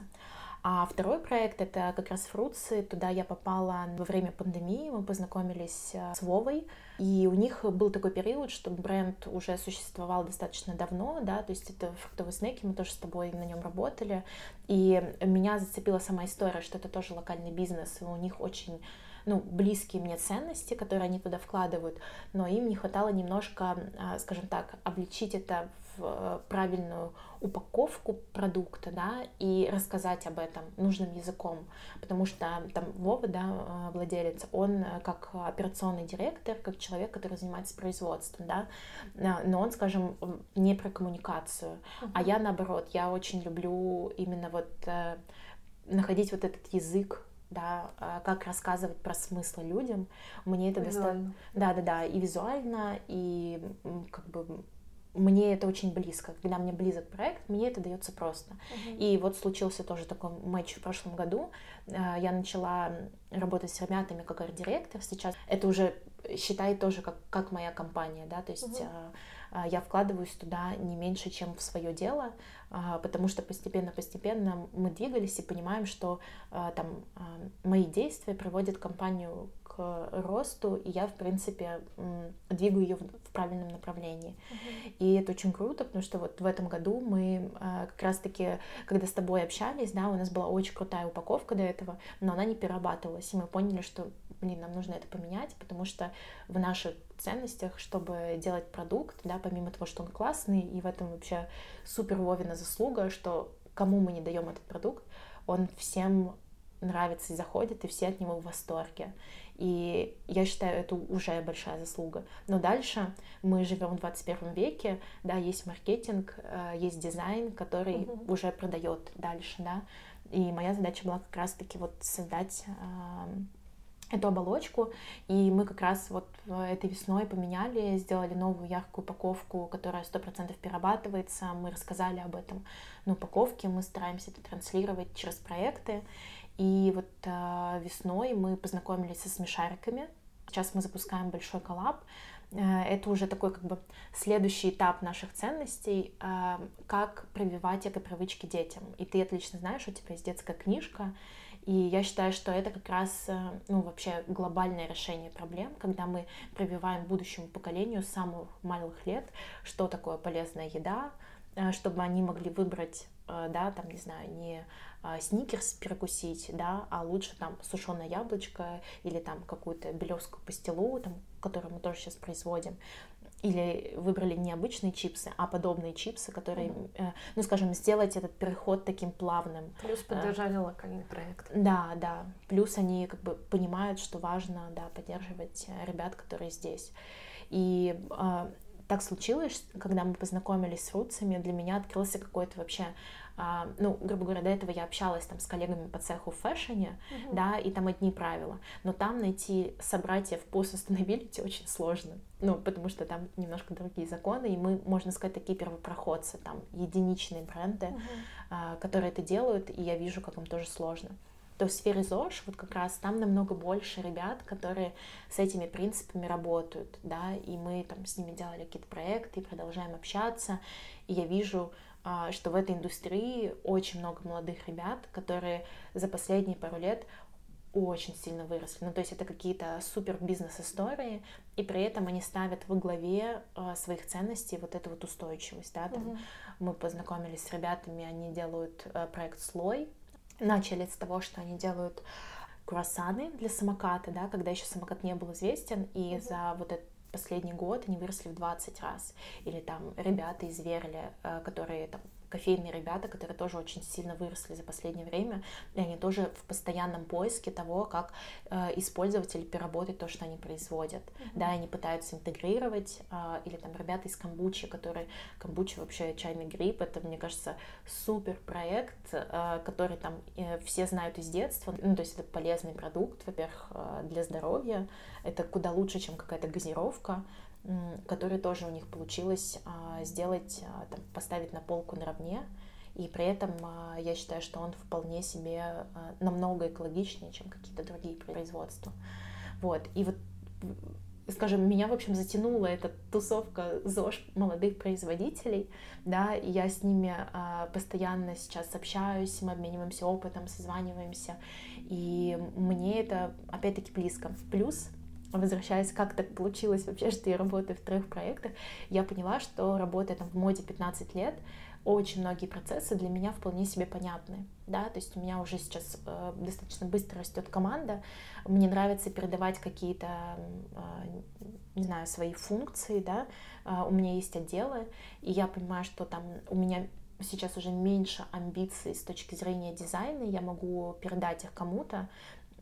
А второй проект — это как раз Фруцы. Туда я попала во время пандемии. Мы познакомились э, с Вовой. И у них был такой период, что бренд уже существовал достаточно давно, да, то есть это фруктовые снеки, мы тоже с тобой на нем работали. И меня зацепила сама история, что это тоже локальный бизнес, и у них очень ну, близкие мне ценности, которые они туда вкладывают, но им не хватало немножко, а, скажем так, обличить это в э, правильную упаковку продукта, да, и рассказать об этом нужным языком, потому что там Вова, да, э, владелец, он э, как операционный директор, как человек, который занимается производством, да, но он, скажем, не про коммуникацию, uh-huh. а я наоборот, я очень люблю именно вот находить вот этот язык да, как рассказывать про смыслы людям, мне это достаточно... Да, да, да, и визуально, и как бы мне это очень близко. Когда мне близок проект, мне это дается просто. Uh-huh. И вот случился тоже такой матч в прошлом году. А, я начала работать с ребятами как арт-директор. Сейчас это уже считай тоже как, как моя компания, да, то есть uh-huh. я вкладываюсь туда не меньше, чем в свое дело, потому что постепенно-постепенно мы двигались и понимаем, что там мои действия приводят компанию к росту, и я, в принципе, двигаю ее в правильном направлении. Uh-huh. И это очень круто, потому что вот в этом году мы а, как раз-таки, когда с тобой общались, да, у нас была очень крутая упаковка до этого, но она не перерабатывалась, и мы поняли, что, блин, нам нужно это поменять, потому что в наших ценностях, чтобы делать продукт, да, помимо того, что он классный, и в этом вообще супер Вовина заслуга, что кому мы не даем этот продукт, он всем нравится и заходит, и все от него в восторге. И я считаю, это уже большая заслуга. Но дальше мы живем в 21 веке, да, есть маркетинг, э, есть дизайн, который uh-huh. уже продает дальше, да. И моя задача была как раз-таки вот создать эту оболочку, и мы как раз вот этой весной поменяли, сделали новую яркую упаковку, которая сто процентов перерабатывается, мы рассказали об этом на упаковке, мы стараемся это транслировать через проекты, и вот э, весной мы познакомились со смешариками, сейчас мы запускаем большой коллаб, э, это уже такой как бы следующий этап наших ценностей, э, как прививать эко-привычки детям. И ты отлично знаешь, у тебя есть детская книжка, и я считаю, что это как раз, э, ну, вообще глобальное решение проблем, когда мы прививаем будущему поколению с самых малых лет, что такое полезная еда, э, чтобы они могли выбрать, да, там, не знаю, не сникерс перекусить, да, а лучше там сушеное яблочко или там какую-то белевскую пастилу, там, которую мы тоже сейчас производим, или выбрали не обычные чипсы, а подобные чипсы, которые, mm-hmm. ну, скажем, сделать этот переход таким плавным. Плюс поддержали э, локальный проект. Да, да. Плюс они как бы понимают, что важно, да, поддерживать э, ребят, которые здесь. И э, так случилось, когда мы познакомились с фруцами, для меня открылся какой-то вообще а, ну, грубо говоря, до этого я общалась там с коллегами по цеху в фэшне, uh-huh. да, и там одни правила, но там найти собратьев по sustainability очень сложно, ну, потому что там немножко другие законы, и мы, можно сказать, такие первопроходцы, там, единичные бренды, а, которые это делают, и я вижу, как им тоже сложно то в сфере ЗОЖ вот как раз там намного больше ребят, которые с этими принципами работают, да, и мы там с ними делали какие-то проекты, и продолжаем общаться, и я вижу, а, что в этой индустрии очень много молодых ребят, которые за последние пару лет очень сильно выросли. Ну, то есть это какие-то супер бизнес-истории, и при этом они ставят во главе э, своих ценностей вот эту вот устойчивость, да, там mm-hmm. мы познакомились с ребятами, они делают э, проект «Слой», начали с того, что они делают круассаны для самоката, да, когда еще самокат не был известен, и mm-hmm. за вот этот последний год они выросли в 20 раз. Или там ребята из Верли, э, которые там кофейные ребята, которые тоже очень сильно выросли за последнее время, и они тоже в постоянном поиске того, как э, использовать или переработать то, что они производят. Mm-hmm. Да, они пытаются интегрировать, э, или там ребята из камбучи, которые... Камбуча вообще чайный гриб, это, мне кажется, супер проект, э, который там э, все знают из детства. Ну, то есть это полезный продукт, во-первых, э, для здоровья, это куда лучше, чем какая-то газировка, который тоже у них получилось а, сделать, а, там, поставить на полку наравне, и при этом а, я считаю, что он вполне себе намного экологичнее, чем какие-то другие производства. Вот, и вот скажем, меня, в общем, затянула эта тусовка ЗОЖ молодых производителей, да, и я с ними постоянно сейчас общаюсь, мы обмениваемся опытом, созваниваемся, и мне это, опять-таки, близко. Плюс возвращаясь, как так получилось вообще, что я работаю в трех проектах, я поняла, что работая там в моде 15 лет, очень многие процессы для меня вполне себе понятны, да, то есть у меня уже сейчас э, достаточно быстро растет команда, мне нравится передавать какие-то, э, не знаю, свои функции, да, э, у меня есть отделы, и я понимаю, что там у меня сейчас уже меньше амбиций с точки зрения дизайна, я могу передать их кому-то,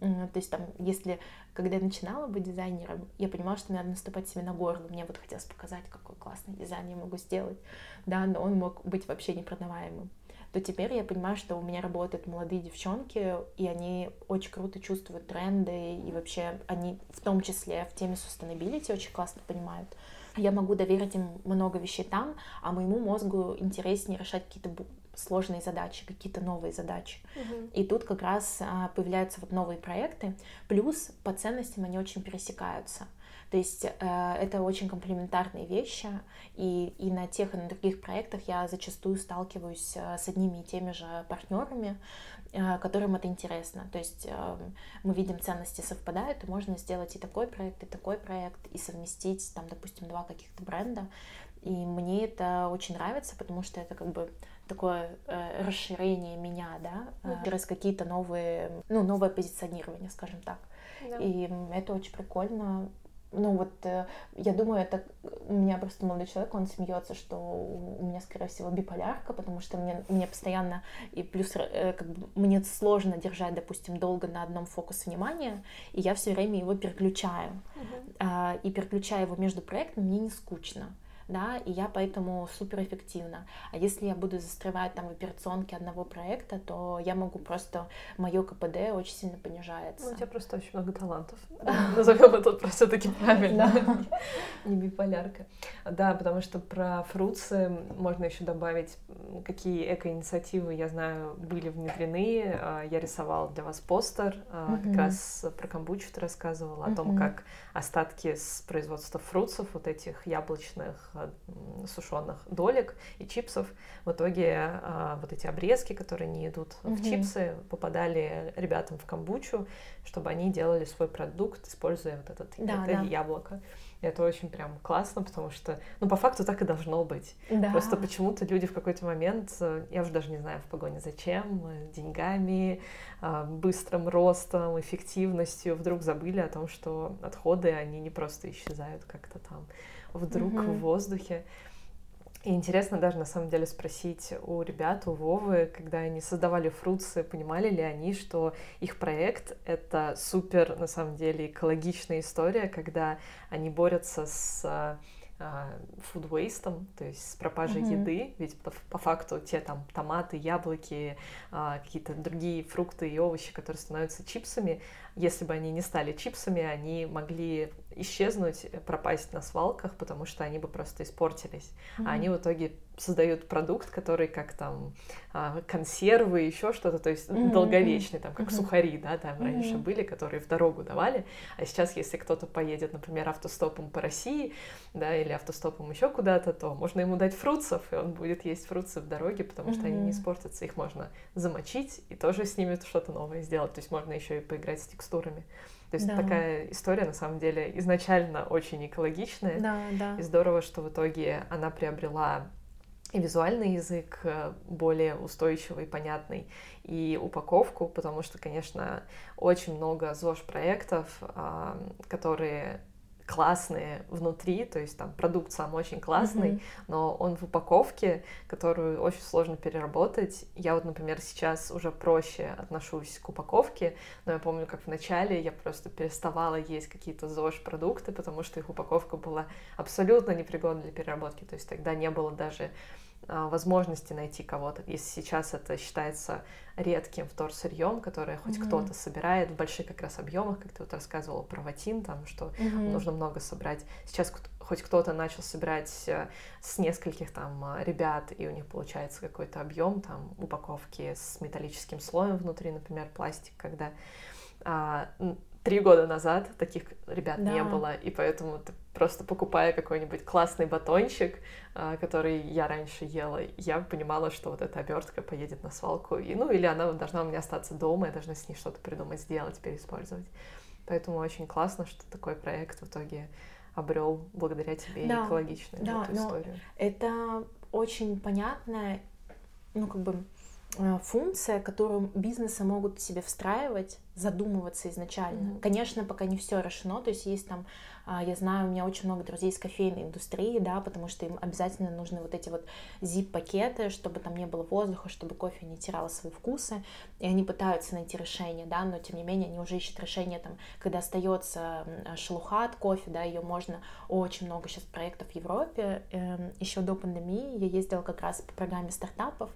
то есть там, если, когда я начинала быть дизайнером, я понимала, что мне надо наступать себе на горло. Мне вот хотелось показать, какой классный дизайн я могу сделать, да, но он мог быть вообще непродаваемым то теперь я понимаю, что у меня работают молодые девчонки, и они очень круто чувствуют тренды, и вообще они в том числе в теме sustainability очень классно понимают. Я могу доверить им много вещей там, а моему мозгу интереснее решать какие-то сложные задачи, какие-то новые задачи. Uh-huh. И тут как раз а, появляются вот новые проекты, плюс по ценностям они очень пересекаются. То есть э, это очень комплементарные вещи, и, и на тех и на других проектах я зачастую сталкиваюсь э, с одними и теми же партнерами, э, которым это интересно. То есть э, мы видим ценности совпадают, и можно сделать и такой проект, и такой проект, и совместить там, допустим, два каких-то бренда. И мне это очень нравится, потому что это как бы такое э, расширение меня, да, uh-huh. через какие-то новые, ну, новое позиционирование, скажем так. Да. И это очень прикольно. ну вот э, я думаю, это у меня просто молодой человек, он смеется, что у меня, скорее всего, биполярка, потому что мне, мне постоянно и плюс э, как бы мне сложно держать, допустим, долго на одном фокус внимания, и я все время его переключаю. Uh-huh. И переключаю его между проектами, мне не скучно да, и я поэтому суперэффективна. А если я буду застревать там в операционке одного проекта, то я могу просто, мое КПД очень сильно понижается. Ну, у тебя просто очень много талантов. Назовем это просто таки правильно. Не биполярка. Да, потому что про фруксы можно еще добавить, какие эко-инициативы, я знаю, были внедрены. А, я рисовала для вас постер, а, как раз про камбучу ты рассказывала, о том, как остатки с производства фруцев, вот этих яблочных сушеных долек и чипсов. В итоге а, вот эти обрезки, которые не идут угу. в чипсы, попадали ребятам в камбучу, чтобы они делали свой продукт, используя вот этот, да, это да. яблоко. И это очень прям классно, потому что, ну, по факту так и должно быть. Да. Просто почему-то люди в какой-то момент, э, я уже даже не знаю, в погоне зачем, э, деньгами, а, быстрым ростом, эффективностью, вдруг забыли о том, что отходы, они не просто исчезают как-то там вдруг mm-hmm. в воздухе. И интересно даже на самом деле спросить у ребят, у Вовы, когда они создавали фруксы, понимали ли они, что их проект — это супер, на самом деле, экологичная история, когда они борются с food а, waste, то есть с пропажей mm-hmm. еды, ведь по, по факту те там томаты, яблоки, а, какие-то другие фрукты и овощи, которые становятся чипсами, если бы они не стали чипсами, они могли исчезнуть, пропасть на свалках, потому что они бы просто испортились. Mm-hmm. А они в итоге создают продукт, который как там а, консервы, еще что-то, то есть mm-hmm. долговечный, там как mm-hmm. сухари, да, там mm-hmm. раньше были, которые в дорогу давали. А сейчас, если кто-то поедет, например, автостопом по России, да, или автостопом еще куда-то, то можно ему дать фруцев, и он будет есть фруцы в дороге, потому что mm-hmm. они не испортятся. Их можно замочить и тоже с ними что-то новое сделать. То есть можно еще и поиграть с текстурами. То есть да. такая история, на самом деле, изначально очень экологичная. Да, да. И здорово, что в итоге она приобрела и визуальный язык э, более устойчивый, понятный, и упаковку, потому что, конечно, очень много ЗОЖ-проектов, которые классные внутри, то есть там продукт сам очень классный, mm-hmm. но он в упаковке, которую очень сложно переработать. Я вот, например, сейчас уже проще отношусь к упаковке, но я помню, как в начале я просто переставала есть какие-то ЗОЖ-продукты, потому что их упаковка была абсолютно непригодна для переработки, то есть тогда не было даже возможности найти кого-то. Если сейчас это считается редким вторсырьем, которое хоть mm-hmm. кто-то собирает в больших как раз объемах, как ты вот рассказывала про ватин, там, что mm-hmm. нужно много собрать. Сейчас хоть кто-то начал собирать э, с нескольких там э, ребят, и у них получается какой-то объем там упаковки с металлическим слоем внутри, например, пластик, когда а, три года назад таких ребят да. не было, и поэтому ты просто покупая какой-нибудь классный батончик, а, который я раньше ела, я понимала, что вот эта обертка поедет на свалку, и, ну или она должна у меня остаться дома, я должна с ней что-то придумать, сделать, переиспользовать. Поэтому очень классно, что такой проект в итоге обрел благодаря тебе да, экологичную да, эту историю. Это очень понятная, ну как бы функция, которую бизнесы могут себе встраивать, задумываться изначально. Mm-hmm. Конечно, пока не все решено, то есть есть там, а, я знаю, у меня очень много друзей из кофейной индустрии, да, потому что им обязательно нужны вот эти вот zip-пакеты, чтобы там не было воздуха, чтобы кофе не теряло свои вкусы, и они пытаются найти решение, да, но тем не менее они уже ищут решение там, когда остается шелуха от кофе, да, ее можно, очень много сейчас проектов в Европе, эм, еще до пандемии я ездила как раз по программе стартапов,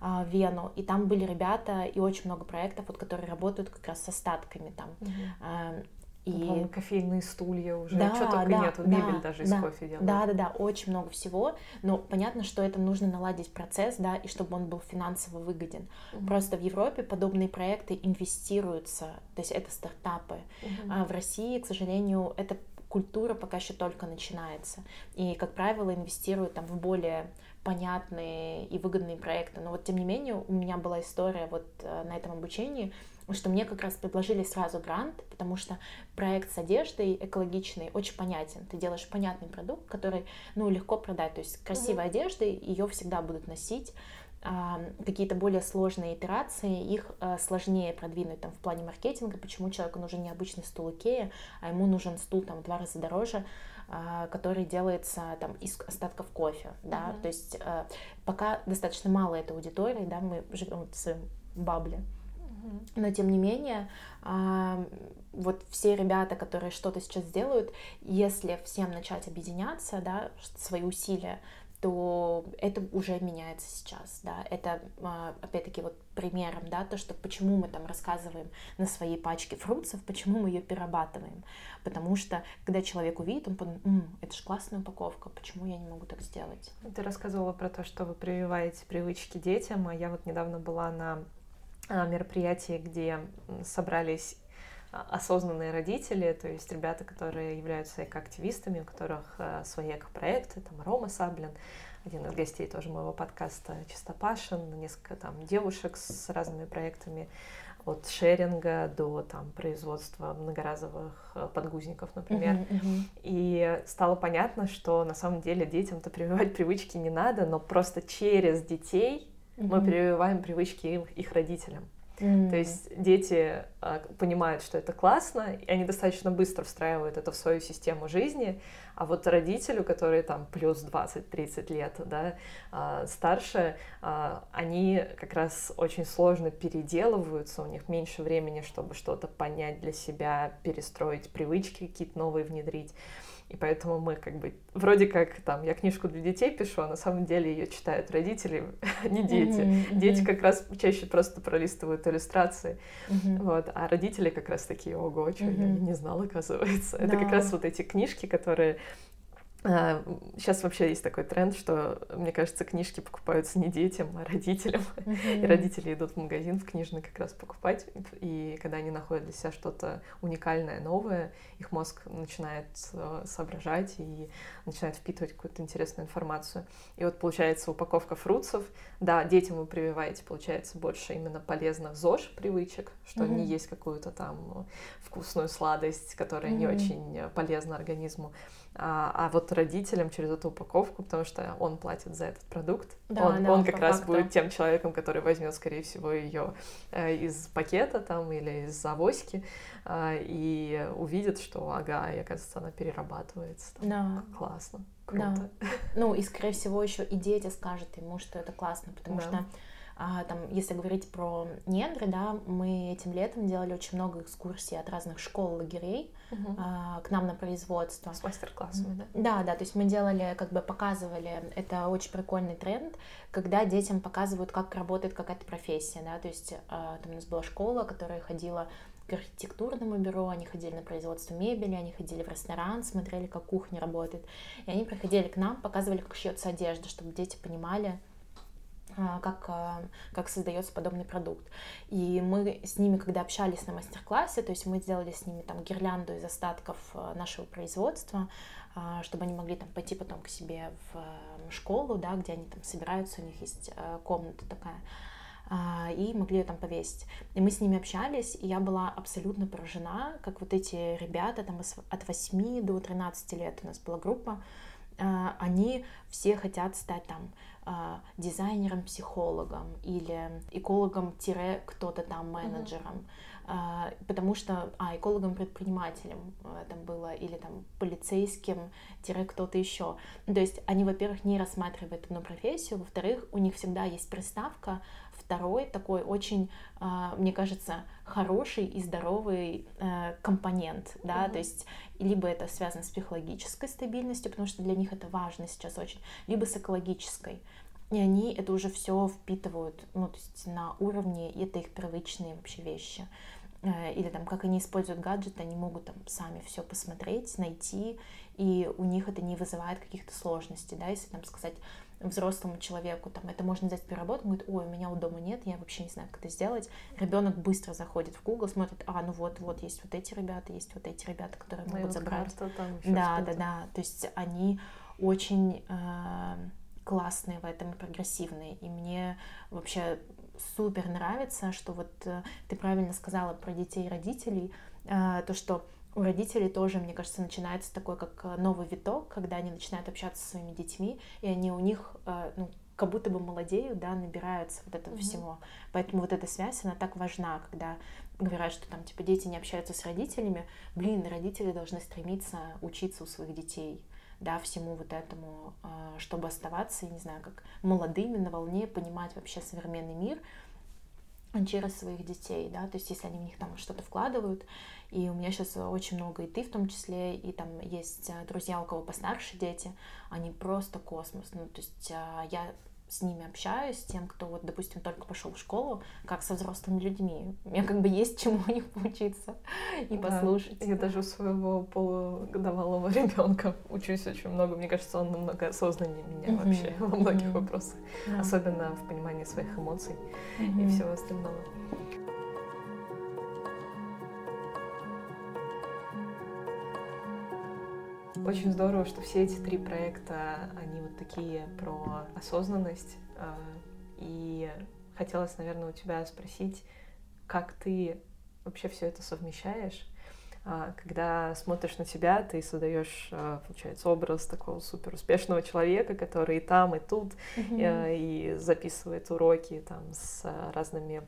а, Вену, и там были ребята и очень много проектов, вот, которые работают как раз с остатками там. Угу. И кофейные стулья уже, да, что только да, нет, вот мебель да, даже из да, кофе делают. Да, да, да, очень много всего, но понятно, что это нужно наладить процесс, да, и чтобы он был финансово выгоден. Угу. Просто в Европе подобные проекты инвестируются, то есть это стартапы. Угу. А в России, к сожалению, это культура пока еще только начинается. И, как правило, инвестируют там в более понятные и выгодные проекты. Но вот тем не менее у меня была история вот э, на этом обучении, что мне как раз предложили сразу грант, потому что проект с одеждой экологичный очень понятен. Ты делаешь понятный продукт, который ну, легко продать. То есть красивая mm-hmm. одежда, ее всегда будут носить. какие-то более сложные итерации, их э, сложнее продвинуть там в плане маркетинга, почему человеку нужен не обычный стул Икея, а ему нужен стул там в два раза дороже, который делается там из остатков кофе, да, mm-hmm. то есть э, пока достаточно мало этой аудитории, да, мы живем в своем бабле, но тем не менее, вот все ребята, которые что-то сейчас делают, если всем начать объединяться, да, свои усилия, то это уже меняется сейчас, да, это, а, опять-таки, вот примером, да, то, что почему мы там рассказываем на своей пачке фруктов, почему мы ее перерабатываем, потому что, когда человек увидит, он подумает, М, это же классная упаковка, почему я не могу так сделать? Ты рассказывала про то, что вы прививаете привычки детям, а я вот недавно была на а, мероприятии, где собрались осознанные родители, то есть ребята, которые являются экоактивистами, у которых э, свои экопроекты, там Рома Саблин, один из гостей тоже моего подкаста Чистопашин, несколько там девушек с разными проектами, от шеринга до там производства многоразовых э, подгузников, например. Uh-huh, uh-huh. И стало понятно, что на самом деле детям-то прививать привычки не надо, но просто через детей uh-huh. мы прививаем привычки их, их родителям. Mm. То есть дети а, понимают, что это классно, и они достаточно быстро встраивают это в свою систему жизни, а вот родителю, которые там плюс 20-30 лет, да, а, старше, а, они как раз очень сложно переделываются, у них меньше времени, чтобы что-то понять для себя, перестроить привычки какие-то новые внедрить. И поэтому мы как бы вроде как там я книжку для детей пишу, а на самом деле ее читают родители, а не дети. Mm-hmm, Дети как раз чаще просто пролистывают иллюстрации, mm-hmm. вот, а родители как раз такие, ого, что mm-hmm. я не знала, оказывается. Да. Это как раз вот эти книжки, которые Сейчас а, вообще есть такой тренд, что, мне кажется, книжки покупаются не детям, а родителям. Mm-hmm. И родители идут в магазин в книжный как раз покупать. И когда они находят для себя что-то уникальное, новое, их мозг начинает э, соображать и начинает впитывать какую-то интересную информацию. И вот получается упаковка фруцев. Да, детям вы прививаете, получается, больше именно полезных ЗОЖ привычек, что mm-hmm. не есть какую-то там вкусную сладость, которая mm-hmm. не очень полезна организму а, а вот родителям через эту упаковку, потому что он платит за этот продукт, да, он, да, он как раз факту. будет тем человеком, который возьмет, скорее всего, ее э, из пакета там или из авоськи э, и увидит, что, ага, и, оказывается, она перерабатывается. Там, да. Классно. Круто. Да. Ну и, скорее всего, еще и дети скажут ему, что это классно, потому да. что а, там, если говорить про Нендры, да, мы этим летом делали очень много экскурсий от разных школ, лагерей угу. а, к нам на производство. С мастер-классами, да? Да, да, то есть мы делали, как бы показывали, это очень прикольный тренд, когда детям показывают, как работает какая-то профессия, да, то есть а, там у нас была школа, которая ходила к архитектурному бюро, они ходили на производство мебели, они ходили в ресторан, смотрели, как кухня работает. И они приходили к нам, показывали, как шьется одежда, чтобы дети понимали, а, как, а, как создается подобный продукт. И мы с ними, когда общались на мастер-классе, то есть мы сделали с ними там гирлянду из остатков а, нашего производства, чтобы они могли там пойти потом к себе в школу, да, где они там собираются, у них есть комната такая, и могли ее там повесить. И мы с ними общались, и я была абсолютно поражена, как вот эти ребята там от 8 до 13 лет у нас была группа, они все хотят стать там а, дизайнером, психологом или экологом-кто-то там менеджером. Mm-hmm. Потому что, а, экологом-предпринимателем э, там было, или там полицейским-кто-то еще. То есть они, во-первых, не рассматривают одну профессию, во-вторых, у них всегда есть приставка, второй такой очень, а, мне кажется, хороший и здоровый компонент, да, mm-hmm. то есть либо это связано с психологической стабильностью, потому что для них это важно сейчас очень, либо с экологической. И они это уже все впитывают, ну, то есть на уровне, и это их привычные вообще вещи. Э, или там, как они используют гаджеты, они могут там сами все посмотреть, найти, и у них это не вызывает каких-то сложностей, да, если там сказать, взрослому человеку, там, это можно взять переработку, говорит, ой, у меня у дома нет, я вообще не знаю, как это сделать. Ребенок быстро заходит в Google, смотрит, а, ну вот, вот, есть вот эти ребята, есть вот эти ребята, которые Моя могут забрать. Карта, там да, да, да, то есть они очень э, классные в этом и прогрессивные, и мне вообще супер нравится, что вот э, ты правильно сказала про детей и родителей, э, то, что у родителей тоже, мне кажется, начинается такой как э, новый виток, когда они начинают общаться со своими детьми, и они у них, ну, как будто бы молодеют, да, набираются вот этого mm-hmm. всего. Поэтому вот эта связь, она так важна, когда говорят, что там, типа, дети не общаются с родителями. Блин, родители должны стремиться учиться у своих детей, да, всему вот этому, а, чтобы оставаться, я не знаю, как молодыми на волне, понимать вообще современный мир через своих детей, да, то есть если они в них там что-то вкладывают, и у меня сейчас очень много, и ты в том числе, и там есть а, друзья, у кого постарше дети, они просто космос, ну, то есть а, я с ними общаюсь, с тем, кто вот, допустим, только пошел в школу, как со взрослыми людьми. У меня как бы есть чему у них поучиться и да, послушать. Я даже у своего полугодовалого ребенка учусь очень много. Мне кажется, он намного осознаннее меня mm-hmm. вообще во многих mm-hmm. вопросах, да. особенно в понимании своих эмоций mm-hmm. и всего остального. Очень здорово, что все эти три проекта, они вот такие про осознанность. А, и хотелось, наверное, у тебя спросить, как ты вообще все это совмещаешь? А, когда смотришь на себя, ты создаешь, а, получается, образ такого супер успешного человека, который и там, и тут, mm-hmm. и записывает уроки там с разными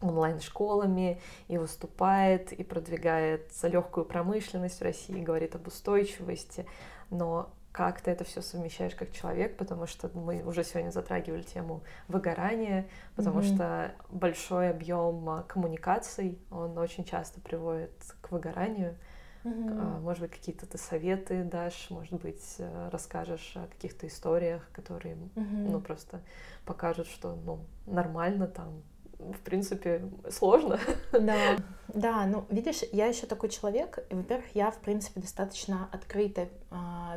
онлайн-школами и выступает, и продвигает легкую промышленность в России, говорит об устойчивости, но как ты это все совмещаешь как человек, потому что мы уже сегодня затрагивали тему выгорания, потому mm-hmm. что большой объем коммуникаций, он очень часто приводит к выгоранию. Mm-hmm. Может быть, какие-то ты советы дашь, может быть, э, расскажешь о каких-то историях, которые, mm-hmm. ну, просто покажут, что, ну, нормально там в принципе, сложно. Да, да, ну, видишь, я еще такой человек, и, во-первых, я, в принципе, достаточно открыто э,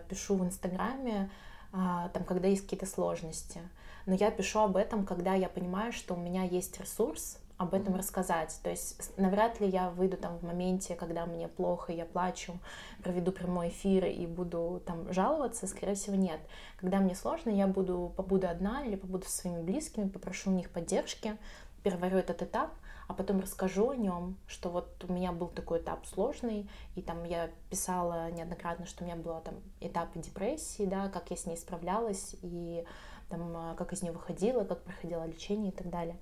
пишу в Инстаграме, э, там, когда есть какие-то сложности, но я пишу об этом, когда я понимаю, что у меня есть ресурс об этом mm-hmm. рассказать. То есть навряд ли я выйду там в моменте, когда мне плохо, я плачу, проведу прямой эфир и буду там жаловаться, скорее всего, нет. Когда мне сложно, я буду побуду одна или побуду со своими близкими, попрошу у них поддержки, переварю этот этап, а потом расскажу о нем, что вот у меня был такой этап сложный, и там я писала неоднократно, что у меня был там этап депрессии, да, как я с ней справлялась, и там, а, как из нее выходила, как проходила лечение и так далее.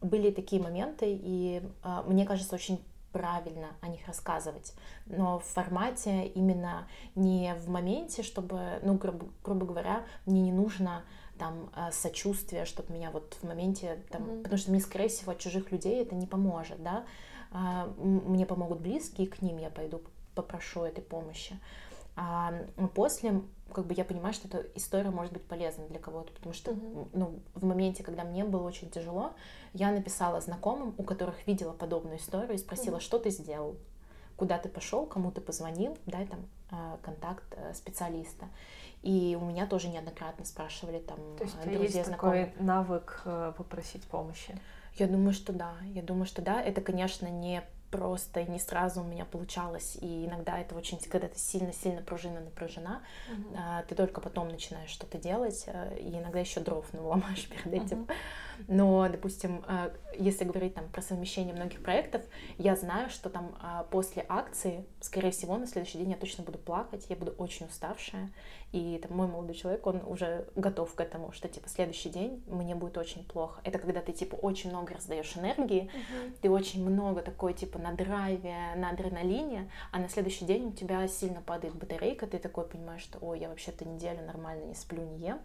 Были такие моменты, и э, мне кажется, очень правильно о них рассказывать, но в формате именно не в моменте, чтобы, ну, грубо, грубо говоря, мне не нужно там э, сочувствие, чтобы меня вот в моменте, там, mm-hmm. потому что мне, скорее всего, от чужих людей это не поможет, да, а, мне помогут близкие, к ним я пойду попрошу этой помощи. А после, как бы я понимаю, что эта история может быть полезна для кого-то, потому что, mm-hmm. ну, в моменте, когда мне было очень тяжело, я написала знакомым, у которых видела подобную историю, и спросила, mm-hmm. что ты сделал, куда ты пошел, кому ты позвонил, дай там э, контакт э, специалиста. И у меня тоже неоднократно спрашивали там То есть друзья, есть знакомые. такой навык э, попросить помощи? Я думаю, что да. Я думаю, что да. Это, конечно, не просто и не сразу у меня получалось, и иногда это очень, когда ты сильно-сильно пружина напряжена, uh-huh. а, ты только потом начинаешь что-то делать, а, и иногда еще дров ломаешь перед этим. Uh-huh. Но, допустим, а, если говорить там про совмещение многих проектов, я знаю, что там а, после акции, скорее всего, на следующий день я точно буду плакать, я буду очень уставшая, и там мой молодой человек, он уже готов к этому, что типа следующий день мне будет очень плохо. Это когда ты типа очень много раздаешь энергии, uh-huh. ты очень много такой типа на драйве, на адреналине, а на следующий день у тебя сильно падает батарейка, ты такой понимаешь, что ой, я вообще-то неделю нормально не сплю, не ем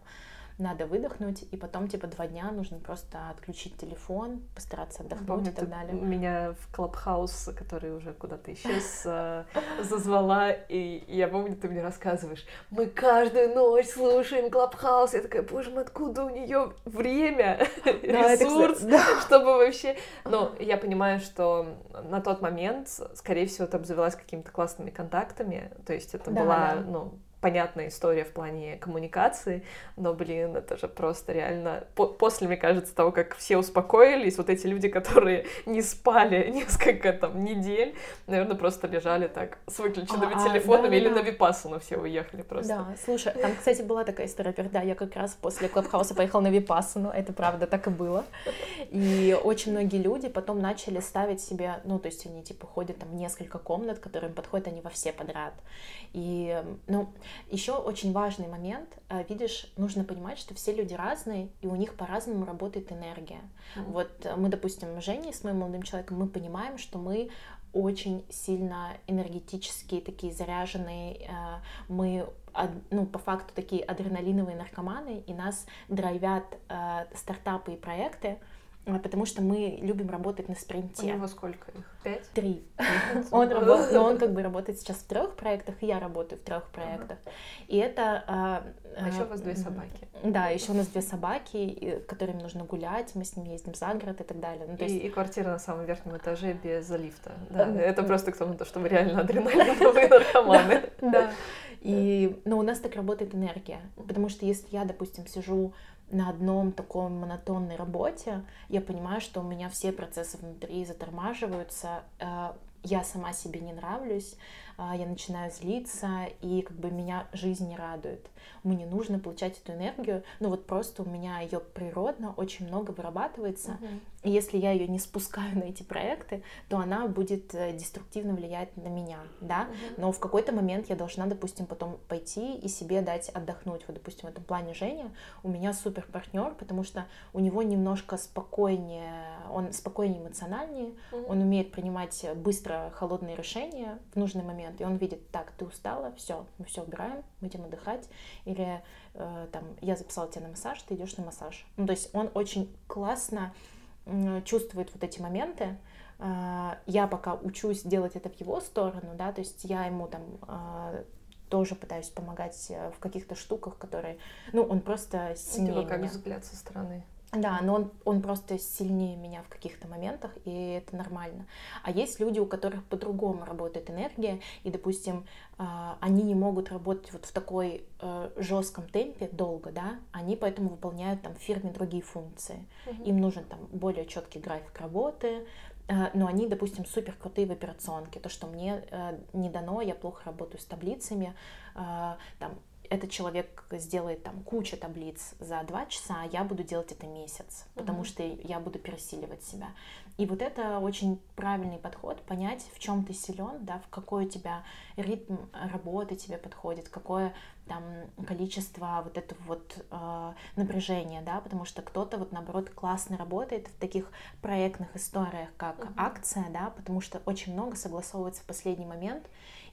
надо выдохнуть, и потом, типа, два дня нужно просто отключить телефон, постараться отдохнуть Помню, и так далее. Меня в Clubhouse, который уже куда-то исчез, э, зазвала, и я помню, ты мне рассказываешь, мы каждую ночь слушаем Clubhouse, я такая, боже мой, откуда у нее время, ресурс, чтобы вообще... Ну, я понимаю, что на тот момент, скорее всего, ты обзавелась какими-то классными контактами, то есть это была, ну, понятная история в плане коммуникации, но, блин, это же просто реально... По после, мне кажется, того, как все успокоились, вот эти люди, которые не спали несколько там недель, наверное, просто лежали так с выключенными а, телефонами да, или да. на Випассану все уехали просто. Да, слушай, там, кстати, была такая история, да, я как раз после Клабхауса поехала на Випассану, это правда, так и было. И очень многие люди потом начали ставить себе, ну, то есть они, типа, ходят там в несколько комнат, которые им подходят, они во все подряд. И, ну, Еще очень важный момент, э, видишь, нужно понимать, что все люди разные, и у них по-разному работает энергия. Mm-hmm. Вот мы, допустим, Женей с моим молодым человеком, мы понимаем, что мы очень сильно энергетические, такие заряженные, мы ну, по факту такие адреналиновые наркоманы, и нас драйвят стартапы и проекты, а, потому что мы любим работать на спринте. У него сколько их? Пять? Три. Он работает, но он как бы работает сейчас в трех проектах, и я работаю в трех проектах. И это... А, а еще у вас две собаки. Да, еще у нас две собаки, которым нужно гулять, мы с ними ездим за город и так далее. Ну, то есть... и, и квартира на самом верхнем этаже без лифта. Да, это просто к тому, что вы реально адреналиновые наркоманы. Да. И, но у нас так работает энергия, потому что если я, допустим, сижу на одном таком монотонной работе, я понимаю, что у меня все процессы внутри затормаживаются, э, я сама себе не нравлюсь, э, я начинаю злиться, и как бы меня жизнь не радует. Мне нужно получать эту энергию, ну вот просто у меня ее природно очень много вырабатывается, uh-huh. и если я ее не спускаю на эти проекты, то она будет э, деструктивно влиять на меня, да, uh-huh. но в какой-то момент я должна, допустим, потом пойти и себе дать отдохнуть. Вот, допустим, в этом плане Женя у меня супер партнер, потому что у него немножко спокойнее, он спокойнее эмоциональнее, uh-huh. он умеет принимать быстро холодные решения в нужный момент, и он видит, так, ты устала, все, мы все убираем, мы идем отдыхать, или э, там я записала тебя на массаж, ты идешь на массаж. Ну, то есть он очень классно э, чувствует вот эти моменты. Э, я пока учусь делать это в его сторону, да, то есть я ему там э, тоже пытаюсь помогать э, в каких-то штуках, которые, ну, он просто сильнее тебя как меня. взгляд со стороны. Да, но он, он просто сильнее меня в каких-то моментах, и это нормально. А есть люди, у которых по-другому работает энергия, и, допустим, а, они не могут работать вот в такой э, жестком темпе долго, да, они поэтому выполняют там в фирме другие функции. Угу. Им нужен там более четкий график работы, э, но они, допустим, супер крутые в операционке. То, что мне э, не дано, я плохо работаю с таблицами, там этот человек сделает там кучу таблиц за два часа, а я буду делать это месяц, потому mm-hmm. что я буду пересиливать себя. И вот это очень правильный подход, понять, в чем ты силен, да, в какой у тебя ритм работы тебе подходит, какое там количество вот этого вот э, напряжения, да, потому что кто-то вот наоборот классно работает в таких проектных историях, как mm-hmm. акция, да, потому что очень много согласовывается в последний момент,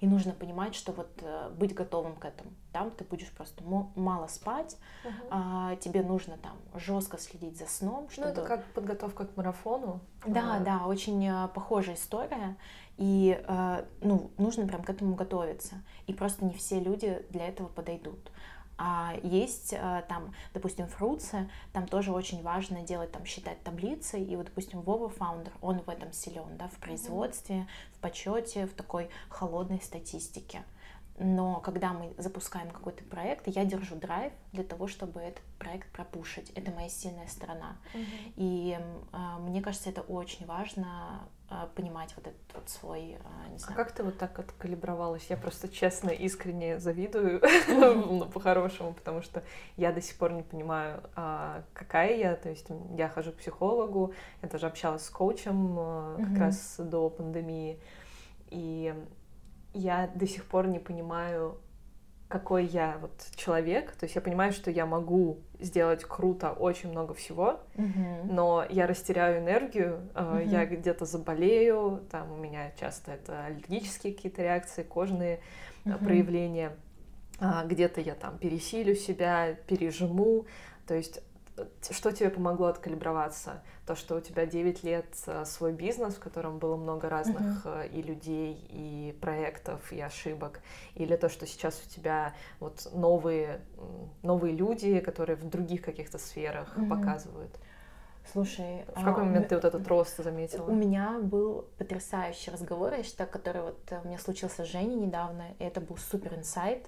и нужно понимать, что вот э, быть готовым к этому. Там ты будешь просто мало спать, uh-huh. а, тебе нужно там жестко следить за сном. Чтобы... Ну, это как подготовка к марафону. Да, а... да, очень э, похожая история. И э, ну, нужно прям к этому готовиться. И просто не все люди для этого подойдут. А есть э, там, допустим, фруцы, там тоже очень важно делать, там, считать таблицы, и вот, допустим, Вова фаундер, он в этом силен, да, в производстве, в почете, в такой холодной статистике. Но когда мы запускаем какой-то проект, я держу драйв для того, чтобы этот проект пропушить. Это моя сильная сторона. Uh-huh. И э, мне кажется, это очень важно э, понимать вот этот вот свой, э, не знаю. А как ты вот так откалибровалась? Я просто честно, искренне завидую, ну, по-хорошему, потому что я до сих пор не понимаю, какая я. То есть я хожу к психологу, я тоже общалась с коучем как раз до пандемии. И я до сих пор не понимаю, какой я вот человек. То есть я понимаю, что я могу сделать круто очень много всего, mm-hmm. но я растеряю энергию, mm-hmm. я где-то заболею, там у меня часто это аллергические какие-то реакции, кожные mm-hmm. проявления, а, где-то я там пересилю себя, пережму. То есть что тебе помогло откалиброваться? То, что у тебя 9 лет э, свой бизнес, в котором было много разных uh-huh. и людей, и проектов, и ошибок, или то, что сейчас у тебя вот новые, новые люди, которые в других каких-то сферах uh-huh. показывают? Слушай, в какой а, момент ты вот этот рост заметила? У меня был потрясающий разговор, я считаю, который вот э, у меня случился с Женей недавно, и это был супер инсайт.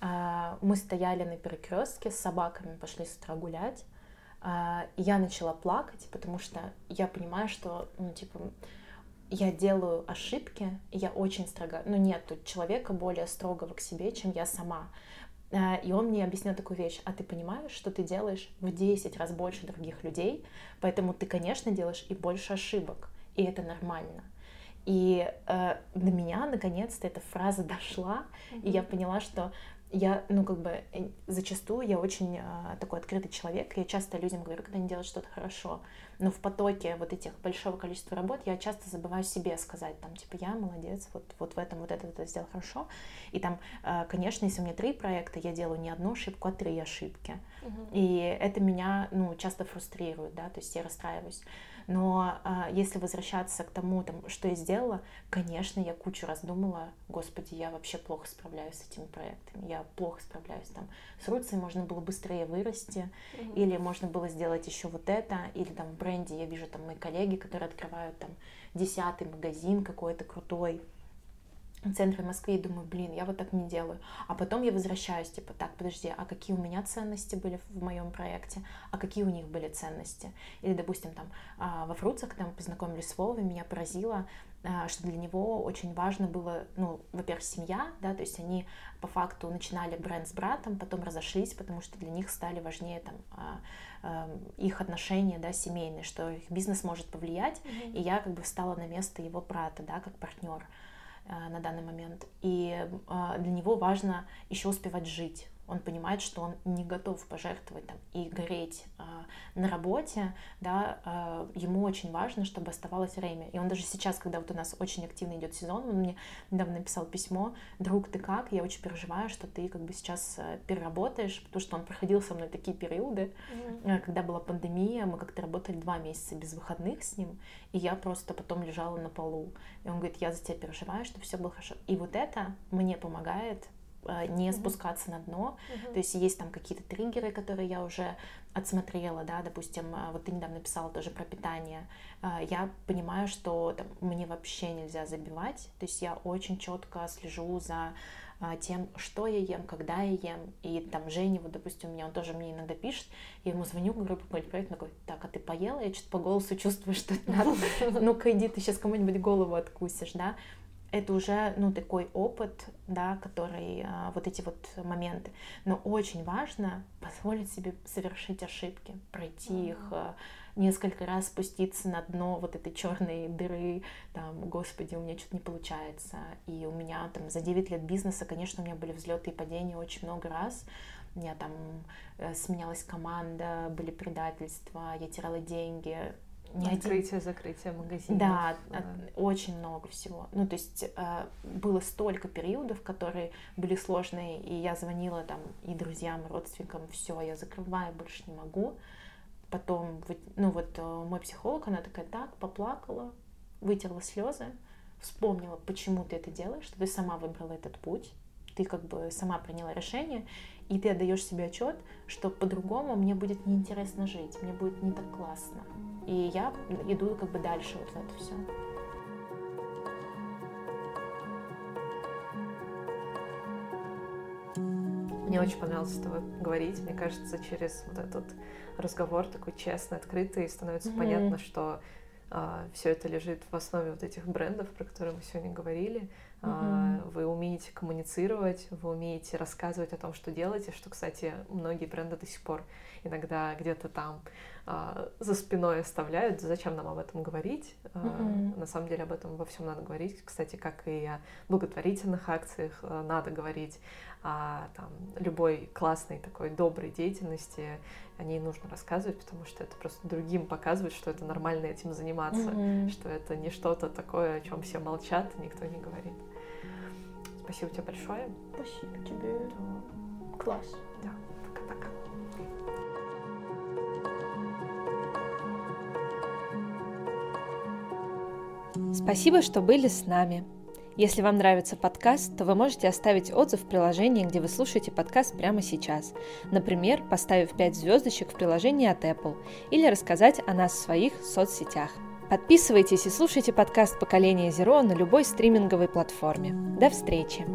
А, мы стояли на перекрестке с собаками, пошли с утра гулять, а, я начала плакать, потому что я понимаю, что, ну, типа, я делаю ошибки, я очень строга. Ну, нет тут человека более строгого к себе, чем я сама. А, и он мне объяснил такую вещь, а ты понимаешь, что ты делаешь в 10 раз больше других людей, поэтому ты, конечно, делаешь и больше ошибок, и это нормально. И э, до меня наконец-то эта фраза дошла, mm-hmm. и я поняла, что я, ну, как бы, зачастую я очень а, такой открытый человек, я часто людям говорю, когда они делают что-то хорошо, но в потоке вот этих большого количества работ я часто забываю себе сказать, там, типа, я молодец, вот, вот в этом вот это, это сделал хорошо, и там, а, конечно, если у меня три проекта, я делаю не одну ошибку, а три ошибки, угу. и это меня, ну, часто фрустрирует, да, то есть я расстраиваюсь, но а, если возвращаться к тому, там, что я сделала, конечно, я кучу раз думала, господи, я вообще плохо справляюсь с этими проектами, я плохо справляюсь там. С Руцей можно было быстрее вырасти, mm-hmm. или можно было сделать еще вот это, или там в бренде я вижу там мои коллеги, которые открывают там десятый магазин какой-то крутой, центре Москвы и думаю, блин, я вот так не делаю. А потом я возвращаюсь, типа, так, подожди, а какие у меня ценности были в моем проекте, а какие у них были ценности? Или, допустим, там а, во Фруцах, когда мы познакомились с Вовой, меня поразило, а, что для него очень важно было, ну, во-первых, семья, да, то есть они по факту начинали бренд с братом, потом разошлись, потому что для них стали важнее там а, их отношения, да, семейные, что их бизнес может повлиять, mm-hmm. и я как бы встала на место его брата, да, как партнер. На данный момент. И э, для него важно еще успевать жить он понимает, что он не готов пожертвовать там, и гореть э, на работе, да, э, ему очень важно, чтобы оставалось время. И он даже сейчас, когда вот у нас очень активно идет сезон, он мне недавно написал письмо, друг, ты как? Я очень переживаю, что ты как бы сейчас э, переработаешь, потому что он проходил со мной такие периоды, mm-hmm. когда была пандемия, мы как-то работали два месяца без выходных с ним, и я просто потом лежала на полу. И он говорит, я за тебя переживаю, чтобы все было хорошо. И вот это мне помогает Э, не спускаться на дно. Mm-hmm. То есть есть там какие-то триггеры, которые я уже отсмотрела, да, допустим, э, вот ты недавно писала тоже про питание. Э, я понимаю, что там, мне вообще нельзя забивать, то есть я очень четко слежу за тем, что я ем, когда я ем. И там Женя, вот, допустим, у меня, он тоже мне иногда пишет, я ему звоню, говорю, какой-нибудь проект, он такой, так, а ты поела? Я что-то по голосу чувствую, что это надо. Ну-ка, иди, ты сейчас кому-нибудь голову откусишь, да это уже, ну, такой опыт, да, который, а, вот эти вот моменты. Но очень важно позволить себе совершить ошибки, пройти их, а, несколько раз спуститься на дно вот этой черной дыры, там, господи, у меня что-то не получается. И у меня там за 9 лет бизнеса, конечно, у меня были взлеты и падения очень много раз. У меня там э, сменялась команда, были предательства, я теряла деньги, не Открытие, один... закрытие магазинов. Да, да, очень много всего. Ну, то есть э, было столько периодов, которые были сложные, и я звонила там и друзьям, и родственникам, все, я закрываю, больше не могу. Потом, ну вот э, мой психолог, она такая, так, поплакала, вытерла слезы, вспомнила, почему ты это делаешь, что ты сама выбрала этот путь, ты как бы сама приняла решение, и ты отдаешь себе отчет, что по-другому мне будет неинтересно жить, мне будет не так классно. И я иду как бы дальше вот в это все. Мне очень понравилось с тобой говорить. Мне кажется, через вот этот разговор такой честный, открытый, становится mm-hmm. понятно, что а, все это лежит в основе вот этих брендов, про которые мы сегодня говорили. Mm-hmm. Вы умеете коммуницировать, вы умеете рассказывать о том, что делаете, что, кстати, многие бренды до сих пор иногда где-то там а, за спиной оставляют. Зачем нам об этом говорить? Mm-hmm. На самом деле об этом во всем надо говорить. Кстати, как и о благотворительных акциях надо говорить, о там, любой классной такой доброй деятельности о ней нужно рассказывать, потому что это просто другим показывает, что это нормально этим заниматься, mm-hmm. что это не что-то такое, о чем все молчат, никто не говорит. Спасибо тебе большое. Спасибо тебе. Да. Класс. Да, пока-пока. Спасибо, что были с нами. Если вам нравится подкаст, то вы можете оставить отзыв в приложении, где вы слушаете подкаст прямо сейчас. Например, поставив 5 звездочек в приложении от Apple или рассказать о нас в своих соцсетях. Подписывайтесь и слушайте подкаст «Поколение Зеро» на любой стриминговой платформе. До встречи!